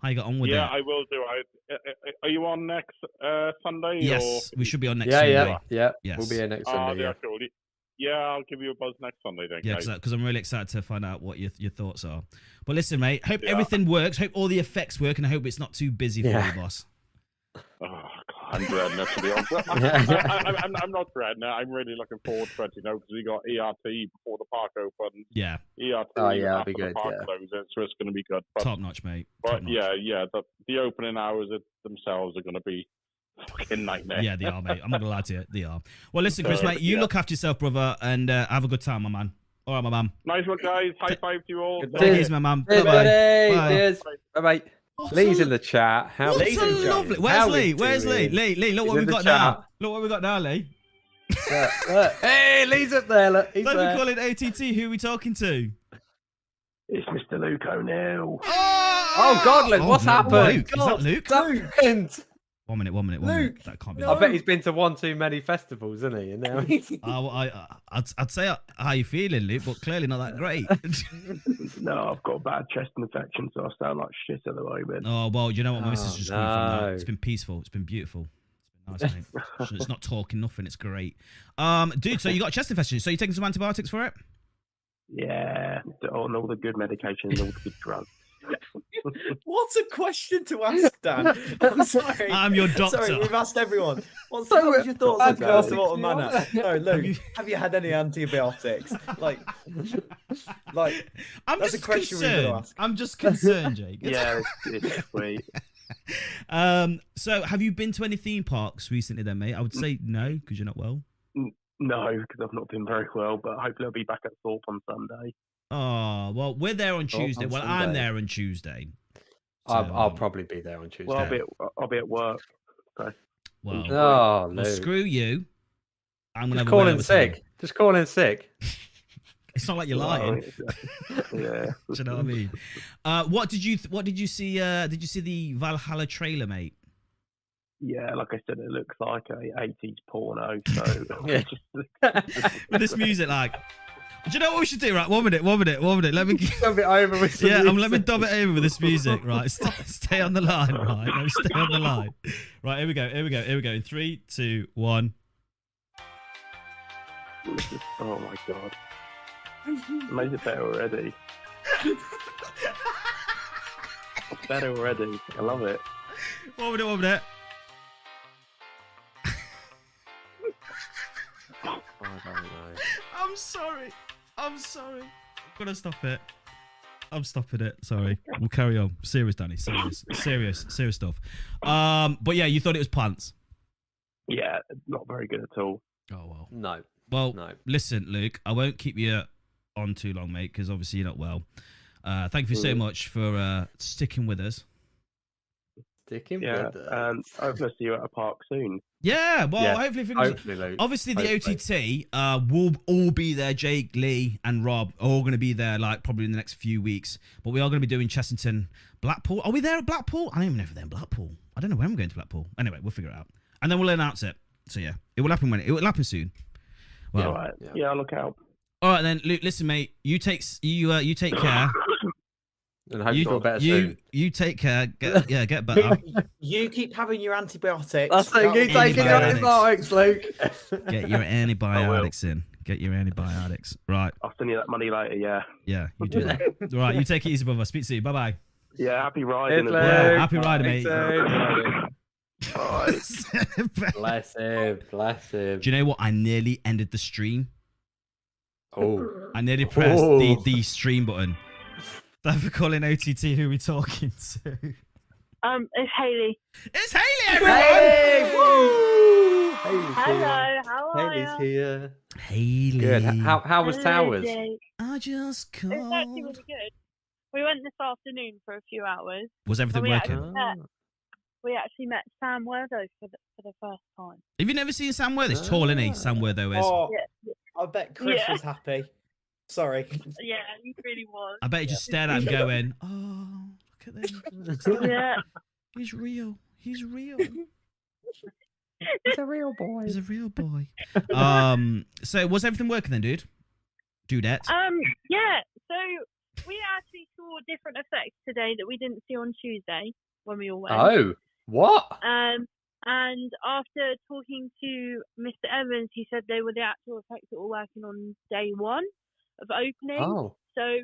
how you got on with yeah, it. Yeah, I will do. I, uh, uh, are you on next uh, Sunday? yes, or... we should be on next yeah, Sunday. yeah, yeah. Yes. We'll be here next Ah, Sunday. yeah, Yeah. cool. Yeah, I'll give you a buzz next Sunday then. Yeah, guys. because I'm really excited to find out what your your thoughts are. But listen, mate, hope Yeah. everything works. Hope all the effects work, and I hope it's not too busy for Yeah. you, boss. Oh, God, I'm dreading it to be honest. I, I, I'm, I'm not dreading it. I'm really looking forward to it, you know, because we got ERT before the park opens. Yeah, ERT Oh, yeah, that'll after be the good, park yeah. closes, so it's going to be good. But, top notch, mate. Top but notch. yeah, yeah, the, the opening hours themselves are going to be fucking nightmare. Yeah, they are, mate. I'm not gonna lie to you, they are. Well, listen, Chris, Uh, mate, you yeah. look after yourself, brother, and uh, have a good time, my man. All right, my man. Nice one, guys. High five to you all. Take it Cheers. easy, my man. Cheers, Bye-bye. buddy. Bye. Bye bye. What Lee's a- in the chat. How What Lee's a lovely. it. Where's How Lee? Where's Lee? Lee, Lee, look He's what we the got now. Look what we got now, Lee. look, look. Hey, Lee's up there. Look, he's Don't there. be calling ATT. Who are we talking to? It's Mr. Luke O'Neill. Ah! Oh, God, Luke, oh, what's no. happened? Luke, is that Luke? What's happened? One minute, one minute, one Luke, minute. That can't be. no. I bet he's been to one too many festivals, isn't he? And now he's. Uh, I, I, I'd, I'd say how you feeling, Luke, but clearly not that great. No, I've got a bad chest infection, so I sound like shit at the moment. oh well, you know what? My missus Oh, just coming from that. It's been peaceful. It's been beautiful. It's been nice, mate. It's not talking nothing. It's great. Um, dude. So you got a chest infection. So you taking some antibiotics for it? Yeah, on all the good medication and all the good drugs. What's a question to ask, Dan? I'm sorry. I'm your doctor. Sorry, we've asked everyone. What's, So, what's your thoughts on antibiotics, post-mortem you want? manner? No, Luke, you- have you had any antibiotics? Like, like I'm That's a just question we've got to concerned. ask. I'm just concerned, Jake. yeah, it's, it's sweet. Um. So have you been to any theme parks recently, then, mate? I would say no, because you're not well. No, because I've not been very well, but hopefully I'll be back at Thorpe on Sunday. Oh well, we're there on Tuesday. on well, I'm there on Tuesday. I'll, I'll um, probably be there on Tuesday. Well, I'll be at, I'll be at work. Well, oh, well, Luke. screw you. I'm gonna Just have call in of a time. sick. Just call in sick. It's not like you're lying. yeah. Do you know what I mean? Uh, what did you th- What did you see? Uh, did you see the Valhalla trailer, mate? Yeah, like I said, it looks like a 80s porno. So Yeah. just, With this music, like, do you know what we should do? Right, one minute, one minute, one minute. Let me. Dub it over with some Yeah, um, let me music. dub it over with this music. Right, stay, stay on the line. Right, let me stay on the line. Right, here we go. Here we go. Here we go. In three, two, one. oh my god. I Made it better already. Better already. I love it. One minute, one minute. I don't know. I'm sorry. I'm sorry. I'm gonna stop it. I'm stopping it. Sorry. We'll carry on. Serious, Danny. Serious. serious. Serious stuff. Um, but yeah, you thought it was pants. Yeah, not very good at all. Oh well. No, Well, no. listen, Luke. I won't keep you on too long, mate, because obviously you're not well. Uh, thank you so much for uh, sticking with us. Sticking Yeah, with us. and hopefully see you at a park soon. Yeah. Well, Yeah, hopefully things. Hopefully, Luke. Obviously, the Hopefully. OTT uh, will all be there. Jake, Lee, and Rob are all going to be there, like probably in the next few weeks. But we are going to be doing Chessington, Blackpool. Are we there at Blackpool? I don't even know if we're there in Blackpool. I don't know when I'm going to Blackpool. Anyway, we'll figure it out, and then we'll announce it. So yeah, it will happen when it, it will happen soon. Well, all right. yeah. Yeah. I'll look out. all right then, Luke. Listen, mate. You take you uh, you take care. And hope you, you feel better you, soon. you take care. Get, yeah, get better. you keep having your antibiotics. That's it. that'll You be taking your Antibiotics. antibiotics, Luke. Get your antibiotics in. Get your antibiotics. Right. I'll send you that money later. Yeah. Yeah, you do that. All right. You take it easy, brother. Speak to you. Bye bye. Yeah. Happy riding. Cheers, as Yeah. Luke. happy riding, mate. Thanks, Bye. Luke. Bless him. Bless him. Do you know what? I nearly ended the stream. Oh, I nearly pressed the, Oh. the stream button. Thank you for calling OTT. Who are we talking to? Um, it's Haley. It's Haley, everyone. Haley! Woo! Haley's Hello, here. how are Haley's you? here. Haley. Good. How how was Hello, Towers? Jake. I just It was actually really good. We went this afternoon for a few hours. Was everything yeah. working? Ah. We actually met Sam Werdo for the, for the first time. Have you never seen Sam Worth? He's tall, isn't he? Sam Worth, though, is. Oh, Yeah, I bet Chris Yeah. was happy. Sorry. yeah, he really was. I bet he just stared at him going, oh, look at him. yeah, He's real. He's real. He's a real boy. He's a real boy. Um. So was everything working then, dude? Dudette. um, yeah. So we actually saw different effects today that we didn't see on Tuesday when we all went. Oh, what? Um, and after talking to Mr. Evans, he said they were the actual effects that were working on day one of opening. Oh, So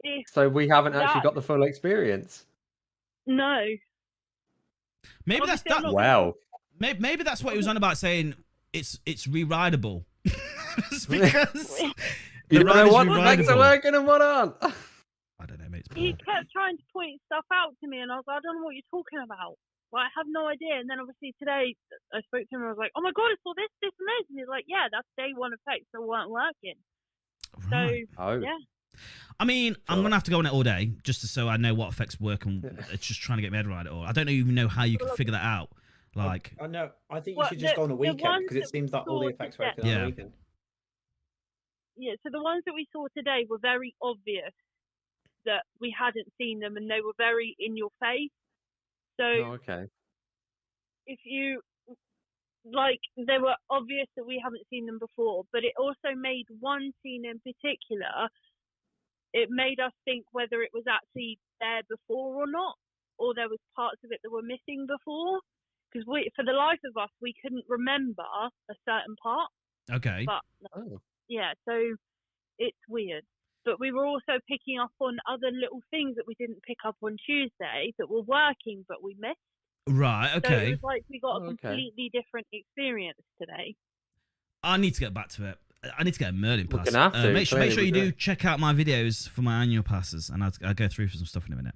if so we haven't actually got the full experience. no, Maybe that's obviously I'm that. not- Wow. Maybe, maybe that's what he was on about saying. It's it's re-rideable. Because You the don't know what effects are working and what aren't. I don't know, mate. He kept trying to point stuff out to me, and I was like, I don't know what you're talking about. Well, I have no idea. And then obviously today I spoke to him, and I was like, Oh my god, I saw this, this, and this. And he's like, Yeah, that's day one effects that weren't working. Right. Oh, Yeah. I mean, I'm gonna have to go on it all day just to, so I know what effects work, and it's just trying to get my head around it all. I don't even know how you can figure that out. Like, I know. I think Well, you should just the- go on a weekend because it seems we like all the effects work working on Yeah. a weekend. Yeah, so the ones that we saw today were very obvious that we hadn't seen them and they were very in your face. So oh, okay. if you like they were obvious that we haven't seen them before, but it also made one scene in particular it made us think whether it was actually there before or not, or there was parts of it that were missing before. Because we, for the life of us, we couldn't remember a certain part. okay, But Oh. yeah, so it's weird. But we were also picking up on other little things that we didn't pick up on Tuesday that were working, but we missed. Right, Okay. So it okay. was like we got Oh, a okay. completely different experience today. I need to get back to it. I need to get a Merlin We're pass. gonna have Uh, to, make sure, make sure you do do. check out my videos for my annual passes, and I'll, I'll go through for some stuff in a minute.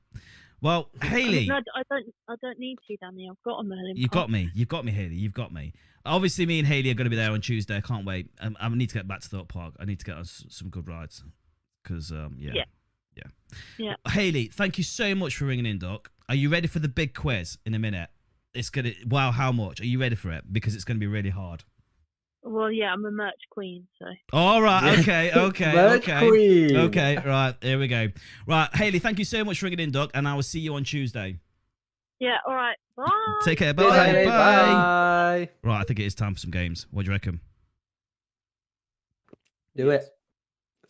Well, Haley, No, I don't. I don't need to, Danny. I've got a Merlin. You've pass. got me. You've got me, Haley. You've got me. Obviously, me and Haley are going to be there on Tuesday. I can't wait. Um, I need to get back to Thorpe Park. I need to get on some good rides because, um, yeah. Yeah. Yeah, Yeah. Haley, thank you so much for ringing in, Doc. Are you ready for the big quiz in a minute? It's gonna. Wow, how much? Are you ready for it? Because it's going to be really hard. Well, yeah, I'm a merch queen, so All right. Okay. Okay. Merch okay. Queen. Okay. Right. Here we go. Right, Haley. Thank you so much for ringing in, Doc, and I will see you on Tuesday. yeah. All right. Bye. Take care. Bye. Bye. Bye. Bye. Right. I think it is time for some games. What do you reckon? Do it. Let's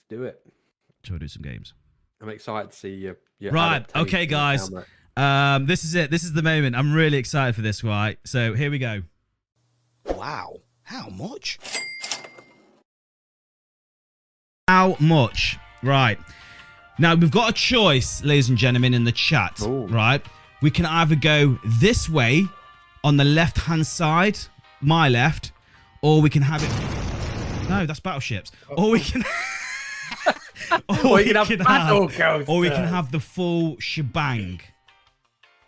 do it. Shall we do some games? I'm excited to see you. Your Right, okay, guys. Um, this is it. This is the moment. I'm really excited for this. Right. So here we go. Wow. How much? How much? Right. Now we've got a choice, ladies and gentlemen, in the chat. Ooh. Right. We can either go this way on the left hand side, my left, or we can have it. No, that's battleships. Or we can. or Or you can have battle or we can have the full shebang.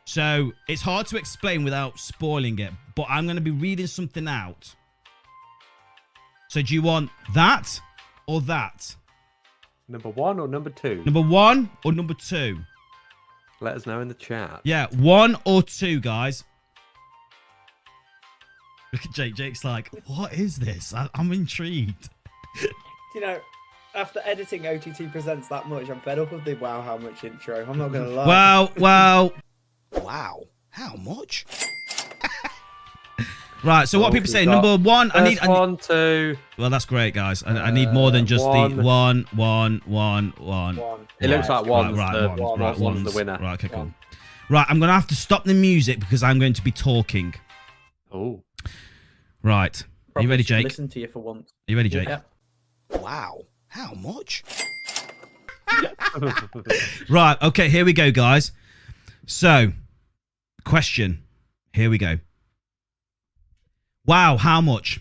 So it's hard to explain without spoiling it, but I'm going to be reading something out. So do you want that or that? Number one or number two? Number one or number two? Let us know in the chat. Yeah, one or two, guys. Look at Jake. Jake's like, what is this? I- I'm intrigued. You know, after editing OTT presents that much, I'm fed up of the wow how much intro. I'm not gonna lie. Wow, wow. Wow. How much? Right. So what Oh, people say? got Number one. I need. First I need one, two. well, that's great, guys. I, I need more than Uh, just one. the one, one, one, one. One. It looks like one's right, the, right, one's, one, right, one's the winner. Right. Okay. Cool. One. Right. I'm gonna have to stop the music because I'm going to be talking. Oh, Right. Are you ready, Jake? Listen to you for once. Are you ready, Jake? Yeah. Wow. How much? Right. Okay. Here we go, guys. So, question. Here we go. Wow. How much?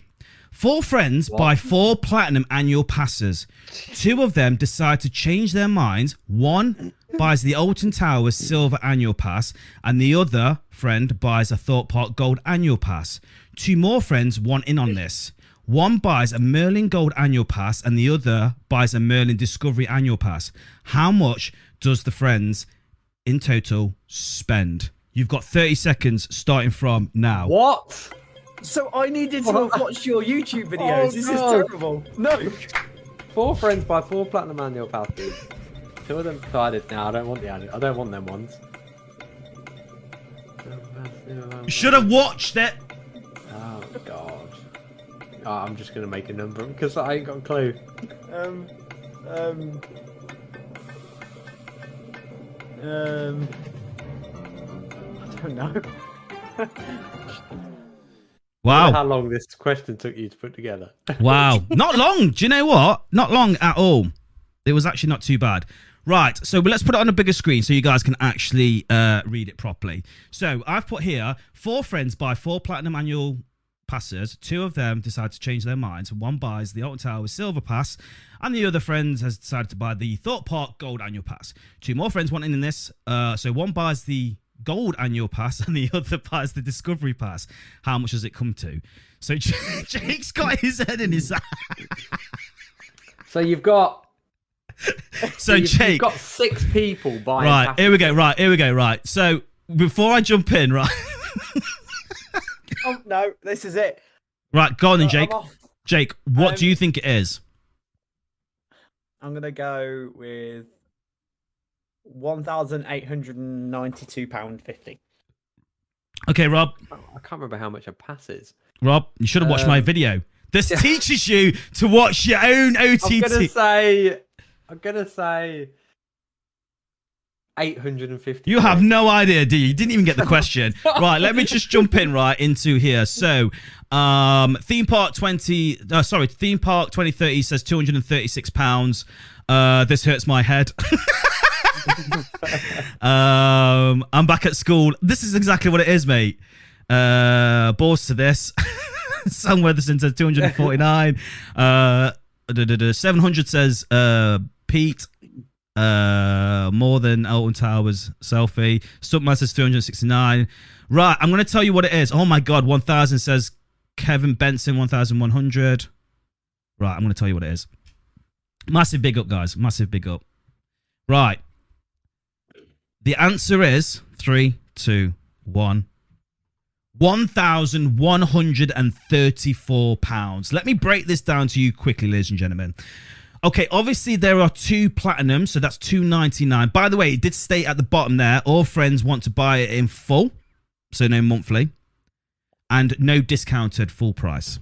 Four friends buy four platinum annual passes. Two of them decide to change their minds. One buys the Alton Towers silver annual pass, and the other friend buys a Thorpe Park gold annual pass. Two more friends want in on this. One buys a Merlin Gold annual pass and the other buys a Merlin Discovery annual pass. How much does the friends in total spend? You've got 30 seconds starting from now. what? So I needed to have watched your YouTube oh, videos. Oh, this is terrible. No. Four friends buy four platinum annual passes. Two of them decided. No, I don't want the annual. I don't want them ones. You should have watched it. Oh God. Oh, I'm just gonna make a number because I ain't got a clue. Um. Um. Um. I don't know. Wow. How long this question took you to put together? Wow. Not long. Do you know what? Not long at all. It was actually not too bad. Right. So let's put it on a bigger screen so you guys can actually uh, read it properly. So I've put here four friends buy four platinum annual passes. Two of them decide to change their minds. One buys the Alton Tower Silver Pass, and the other friend has decided to buy the Thorpe Park Gold Annual Pass. Two more friends want in this. Uh, so one buys the Gold Annual Pass, and the other buys the Discovery Pass. How much does it come to? So Jake's got his head in his. So you've got So you've, Jake, you've got six people buying. right here we go. Right here we go. Right. So before I jump in, right, Oh no, this is it. right, go on then, Uh, Jake. Jake, what do Um, you think it is? I'm gonna go with one thousand eight hundred and ninety-two pound fifty. Okay, Rob. I can't remember how much a pass is. Rob, you should have watched my Um, video. This teaches you to watch your own OTT. I'm gonna say. I'm gonna say. Eight hundred and fifty. You have no idea, do you? You didn't even get the question. right, let me just jump in right into here. So, um, theme park 20, uh, sorry, theme park 2030 says 236 pounds. Uh, this hurts my head. um, I'm back at school. This is exactly what it is, mate. Uh, balls to this. Sam Weatherson says 249. Uh, duh, duh, duh, 700 says uh, Pete. Uh, more than Alton Towers selfie. Stuntman says 369. Right, I'm gonna tell you what it is. Oh my god, 1000 says Kevin Benson 1100. Right, I'm gonna tell you what it is. Massive big up, guys. Massive big up. Right. The answer is three, two, one. £1,134. Let me break this down to you quickly, ladies and gentlemen. Okay, obviously there are two platinum, so that's 299. By the way, it did state at the bottom there, all friends want to buy it in full, so no monthly, and no discounted full price.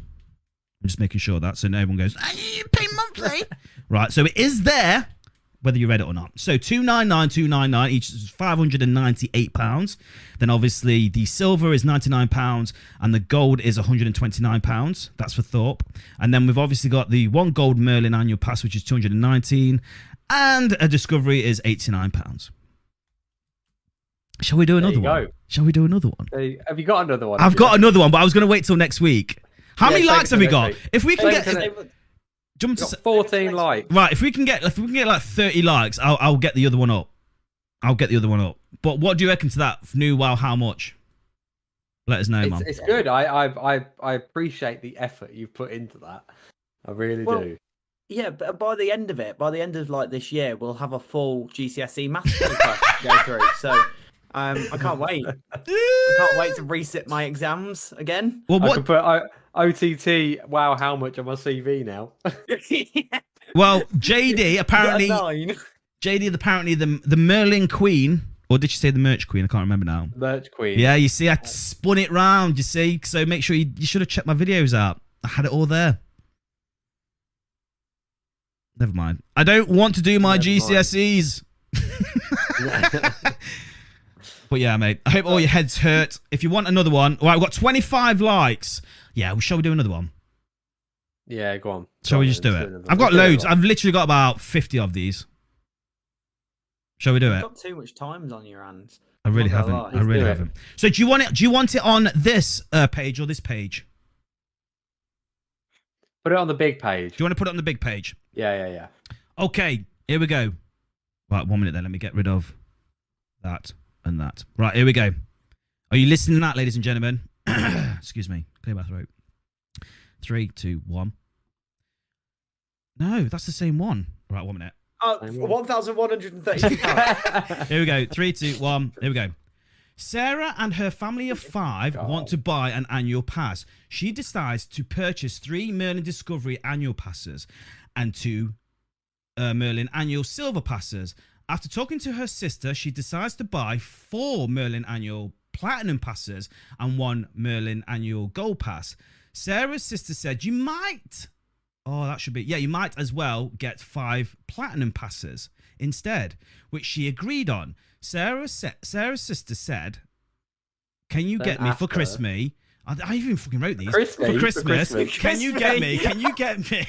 I'm just making sure that so no one goes, "Ah, you pay monthly. right, so it is there, whether you read it or not. So 299, 299, each is 598 pounds. Then obviously the silver is 99 pounds and the gold is 129 pounds. That's for Thorpe. And then we've obviously got the one gold Merlin annual pass, which is 219, and a discovery is 89 pounds. Shall we do another you one? go. Shall we do another one? Hey, Have you got another one? I've got another one, but I was going to wait till next week. How Yeah, many likes have we got? week. If we can get jump to 14 likes. Right, if we can get if we can get like 30 likes, I'll I'll get the other one up. I'll get the other one up. But what do you reckon to that new wow how much? Let us know, It's, man. it's good. I, I I I appreciate the effort you've put into that. I really Well, do. Yeah, but by the end of it, by the end of like this year, we'll have a full GCSE maths paper to go through. So um, I can't wait. I can't wait to resit my exams again. Well, I what can put o- OTT. Wow, how much on my CV now? Well, JD apparently nine. JD apparently the the Merlin Queen or did she say the Merch Queen? I can't remember now. Merch Queen. Yeah, you see, I spun it round. You see, so make sure you you should have checked my videos out. I had it all there. Never mind. I don't want to do my Never. GCSEs. But yeah, mate. I hope all your heads hurt. If you want another one, all right, we've got 25 likes. Yeah, well, shall we do another one? yeah, go on. Shall Go we on just do it? another I've got loads. I've literally got about 50 of these. Shall we do You've it? got too much times on your hands. I really haven't. I really do haven't. So do you want it? Do you want it on this uh, page or this page? Put it on the big page. Do you want to put it on the big page? Yeah, yeah, yeah. Okay, here we go. Right, one minute then. Let me get rid of that and that. Right, here we go. Are you listening to that, ladies and gentlemen? Excuse me. Clear my throat. Three, two, one. No, that's the same one. Right, one minute. Oh, Same one. one thousand one hundred and thirty-two pounds. Here we go. Three, two, one. Here we go. Sarah and her family of five want to buy an annual pass. She decides to purchase three Merlin Discovery annual passes and two uh, Merlin annual silver passes. After talking to her sister, she decides to buy four Merlin annual platinum passes and one Merlin annual gold pass. Sarah's sister said, You might Oh, that should be. Yeah, you might as well get five platinum passes instead, which she agreed on. Sarah sa- Sarah's sister said, "Can you Don't get me ask for. Christmas?" I, I even fucking wrote these Christmas, for for Christmas. Christmas. Can you get me? Can you get me?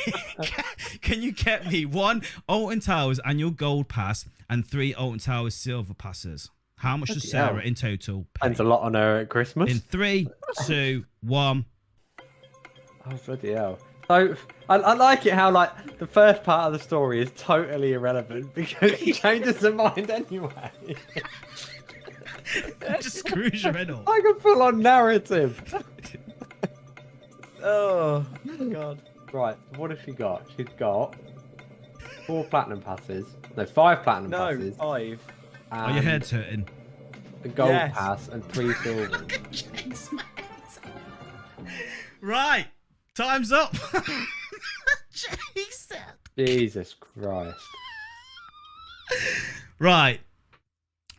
can you get me one Alton Towers annual gold pass and three Alton Towers silver passes? How much does Sarah hell. in total pay? Spends a lot on her at Christmas. In three, two, one. Oh bloody hell! So I, I like it how like the first part of the story is totally irrelevant because he changes her mind anyway. Just screws your head off. like a full-on narrative. oh god. Right, what has she got? She's got four platinum passes. No, five platinum No, passes. five. Are oh, your and heads hurting? A gold Yes. pass and three silver. Right. Time's up. Jesus. Jesus Christ. Right.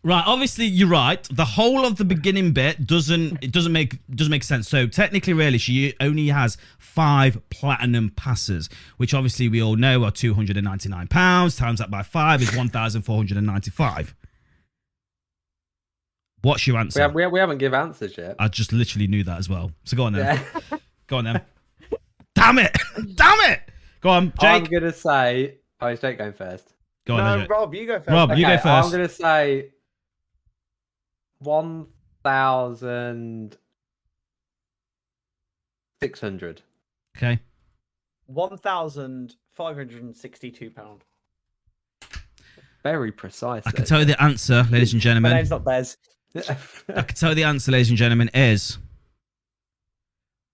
Right, obviously you're right. The whole of the beginning bit doesn't it doesn't make doesn't make sense. So technically really she only has 5 platinum passes, which obviously we all know are 299 pounds times that by 5 is 1495. What's your We, answer? have, we, we haven't give answers yet. I just literally knew that as well. So go on then. Yeah. Go on then. Damn it. Damn it. Go on, Jake. I'm gonna say. Oh, is Jake going first? Go on no, then. Rob, you go first. Rob, you go first. I'm gonna say one thousand six hundred. Okay. One thousand five hundred and sixty-two pound. Very precise. I can tell you the answer, ladies and gentlemen. My gentlemen. name's not Bez. I can tell you the answer, ladies and gentlemen, is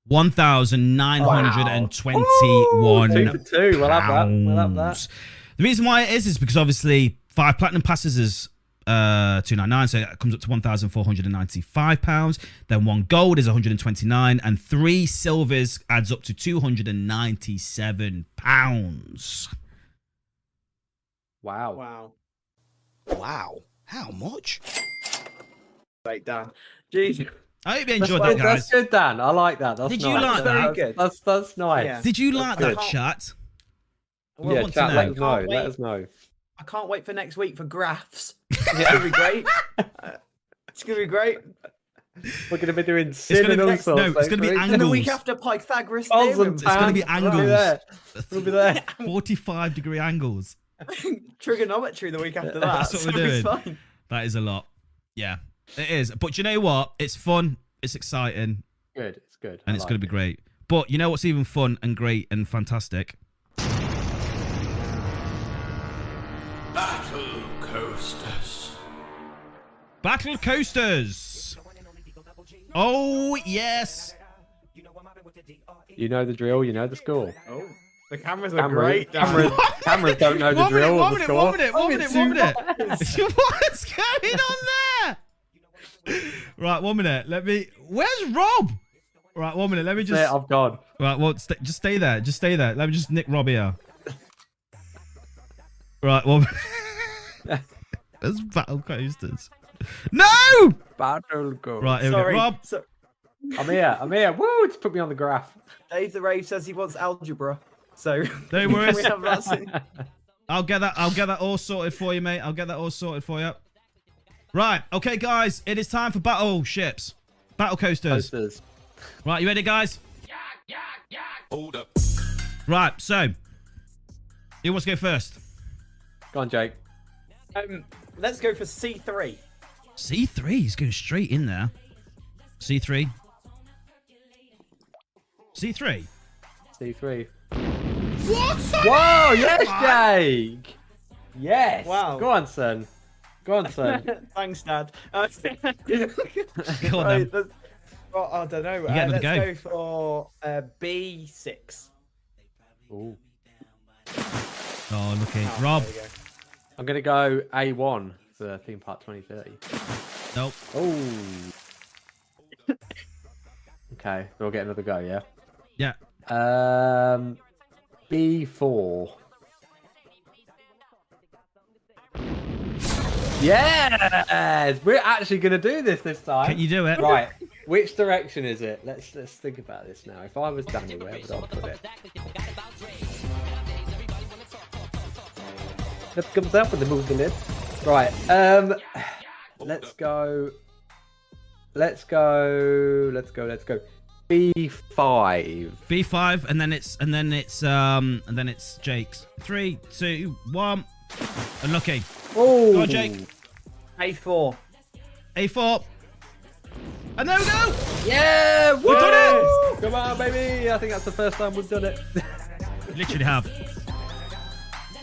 one thousand nine hundred and twenty-one. Two for two. We'll have that. We'll have that. pounds. The reason why it is is because obviously five platinum passes is uh 299 so it comes up to 1495 pounds then one gold is 129 and three silvers adds up to 297 pounds Wow. Wow. Wow. How much? Wait, Dan. Jeez. I hope you That's, enjoyed good- that guys that's good, Dan. I like that. That's Did you like Very that? good. That's that's nice. Yeah. did you That's like that good. chat Well, yeah, chat, let us know. Let wait. us know. I can't wait for next week for graphs. It's gonna be great. Uh, it's gonna be great. We're going to be doing gonna be next- no, it's gonna be next week. And the week after Pythagoras Thousand theorem. It's gonna be pounds. We'll angles. be there. We'll be there. 45 degree angles Trigonometry the week after that. That's what so we're doing. that is a lot yeah it is but you know what it's fun it's exciting Good. It's good. and I it's like going to be it. great. But you know what's even fun and great and fantastic? Battle coasters. Battle coasters. Oh yes. You know the drill. You know the score. Oh, the cameras are Cameras, great. Cameras, cameras don't know the One minute, drill or one the minute, score. one minute, one minute, one minute. What's going on there? Right, one minute. Let me. Where's Rob? Right, one minute. Let me That's it, just. I've gone. Right, well, st- just stay there. Just stay there. Let me just nick Rob here. Right, one. minute. There's battle coasters. No! Battle go. Right, here we go. Sorry. Rob. So, I'm here. I'm here. Woo! Just put me on the graph. Dave the Rave says he wants algebra. So No can worries. we have that soon? I'll get that. I'll get that all sorted for you, mate. I'll get that all sorted for you. Right. Okay, guys. It is time for battleships, battle coasters. Posters. Right. You ready, guys? Yeah, yeah, Hold up. Right. So, who wants to go first? Go on, Jake. Um, let's go for C3. C three. He's going straight in there. C three. C three. C3. What? Whoa! Yes, Jake. Yes. Wow. Go on, son. Go on, son. Thanks, Dad. Uh, Go on, right, then. well, I don't know. Uh, let's go. go for uh, B6. Ooh. Oh, look at Oh, Rob. go. I'm gonna go A1 for theme park 2030. Nope. Oh. okay, we'll get another go. Yeah. Yeah. Um, B4. Yes, we're actually gonna do this this time. Can you do it? Right. Which direction is it? Let's let's think about this now. If I was Danny, where would I put it? Let's comes up with the move the lid. Right. Um. Let's go. Let's go. Let's go. Let's go. B five. B five, and then it's and then it's um and then it's Jake's. Three, two, one. Unlucky. Oh. Jake. A4. A four. And there we go. Yeah, We've done it! Come on, baby! I think that's the first time we've done it. Literally have.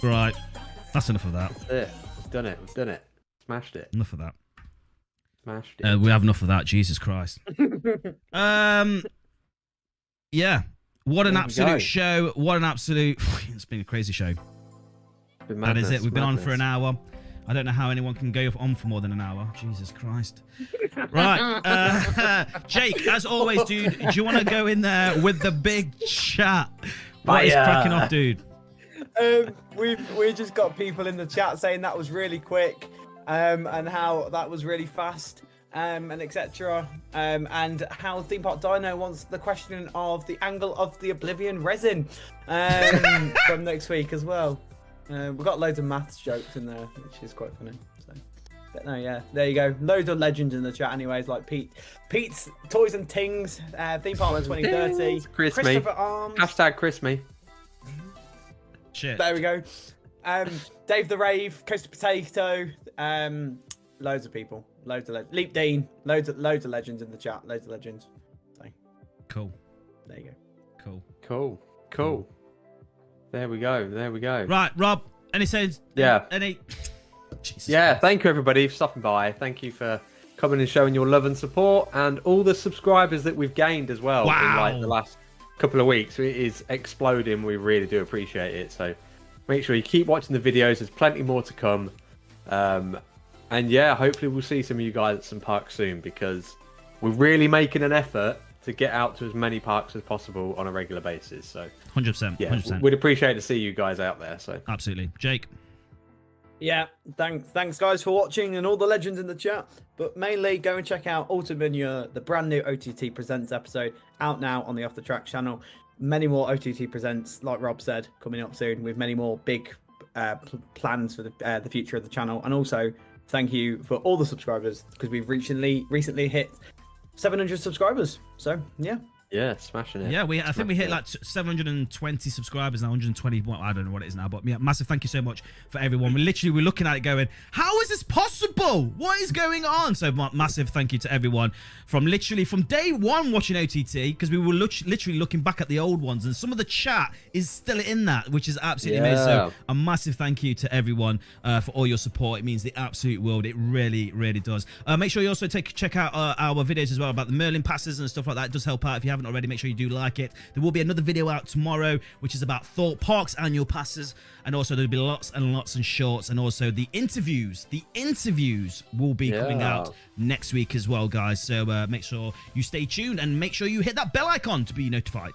Right. That's enough of that. That's it. We've done it. We've done it. Smashed it. Enough of that. Smashed it. Uh, we have enough of that. Jesus Christ. um. Yeah. What an absolute show. What an absolute. It's been a crazy show. Been That is it. We've been on for an hour. I don't know how anyone can go on for more than an hour. Jesus Christ. Right. Uh, Jake, as always, dude, do you want to go in there with the big chat? What is Fire. cracking off, dude? um, we've we just got people in the chat saying that was really quick, um, and how that was really fast, um, and etc. Um, and how Theme Park Dino wants the question of the angle of the Oblivion resin, um, from next week as well. Uh, we've got loads of maths jokes in there, which is quite funny. So. But no, yeah, there you go. Loads of legends in the chat, anyways. Like Pete, Pete's Toys and Tings, uh, Theme Park in 2030, Chris me. Christopher Arms. Hashtag Chris me. Shit. There we go. Um, Dave the Rave, Coastal Potato, um, loads of people, loads of le- Leap Dean, loads of loads of legends in the chat, loads of legends. So Cool. there you go. Cool. Cool. Cool. There we go. There we go. Right, Rob. Any says? Yeah. Any? Jesus Yeah, thank you everybody for stopping by. Thank you for coming and showing your love and support, and all the subscribers that we've gained as well in like the last couple of weeks. It is exploding. We really do appreciate it. So make sure you keep watching the videos. There's plenty more to come. Um, and yeah, hopefully we'll see some of you guys at some parks soon because we're really making an effort to get out to as many parks as possible on a regular basis. So Hundred percent. yeah, Hundred percent. we'd appreciate to see you guys out there. So Absolutely, Jake. Yeah, thanks, thanks guys for watching and all the legends in the chat. But mainly go and check out Ultimate Manure, the brand new OTT Presents episode out now on the Off the Track channel. Many more OTT Presents, like Rob said, coming up soon with many more big uh, pl- plans for the uh, the future of the channel. And also, thank you for all the subscribers because we've recently recently hit 700 subscribers. So yeah, yeah, smashing it. Yeah, we. I think we hit like 720 subscribers now, 120. Well, I don't know what it is now, but yeah, massive thank you so much for everyone. We literally we're looking at it going, how is this possible? What is going on? So massive thank you to everyone from literally from day one watching OTT because we were literally looking back at the old ones and some of the chat is still in that, which is absolutely amazing. So a massive thank you to everyone uh, for all your support. It means the absolute world. It really, really does. Uh, make sure you also take check out uh, our videos as well about the Merlin passes and stuff like that. It does help out. If you haven't already, make sure you do like it. There will be another video out tomorrow, which is about Thorpe Park's annual passes, and also there'll be lots and lots and shorts, and also the interviews. The interviews will be coming out next week as well, guys. So uh, make sure you stay tuned and make sure you hit that bell icon to be notified.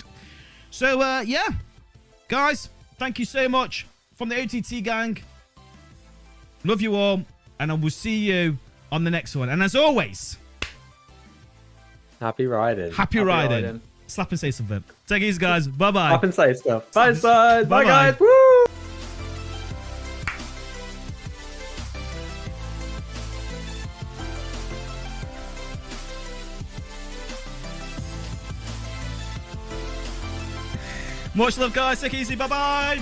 So uh, yeah, guys, thank you so much from the OTT gang. Love you all, and I will see you on the next one. And as always, Happy riding. happy, riding. Slap and say something. Take it easy, guys. Bye bye. Up and say stuff. Bye, bye, bye, Bye-bye. guys. Woo! Much love, guys. Take easy. Bye bye.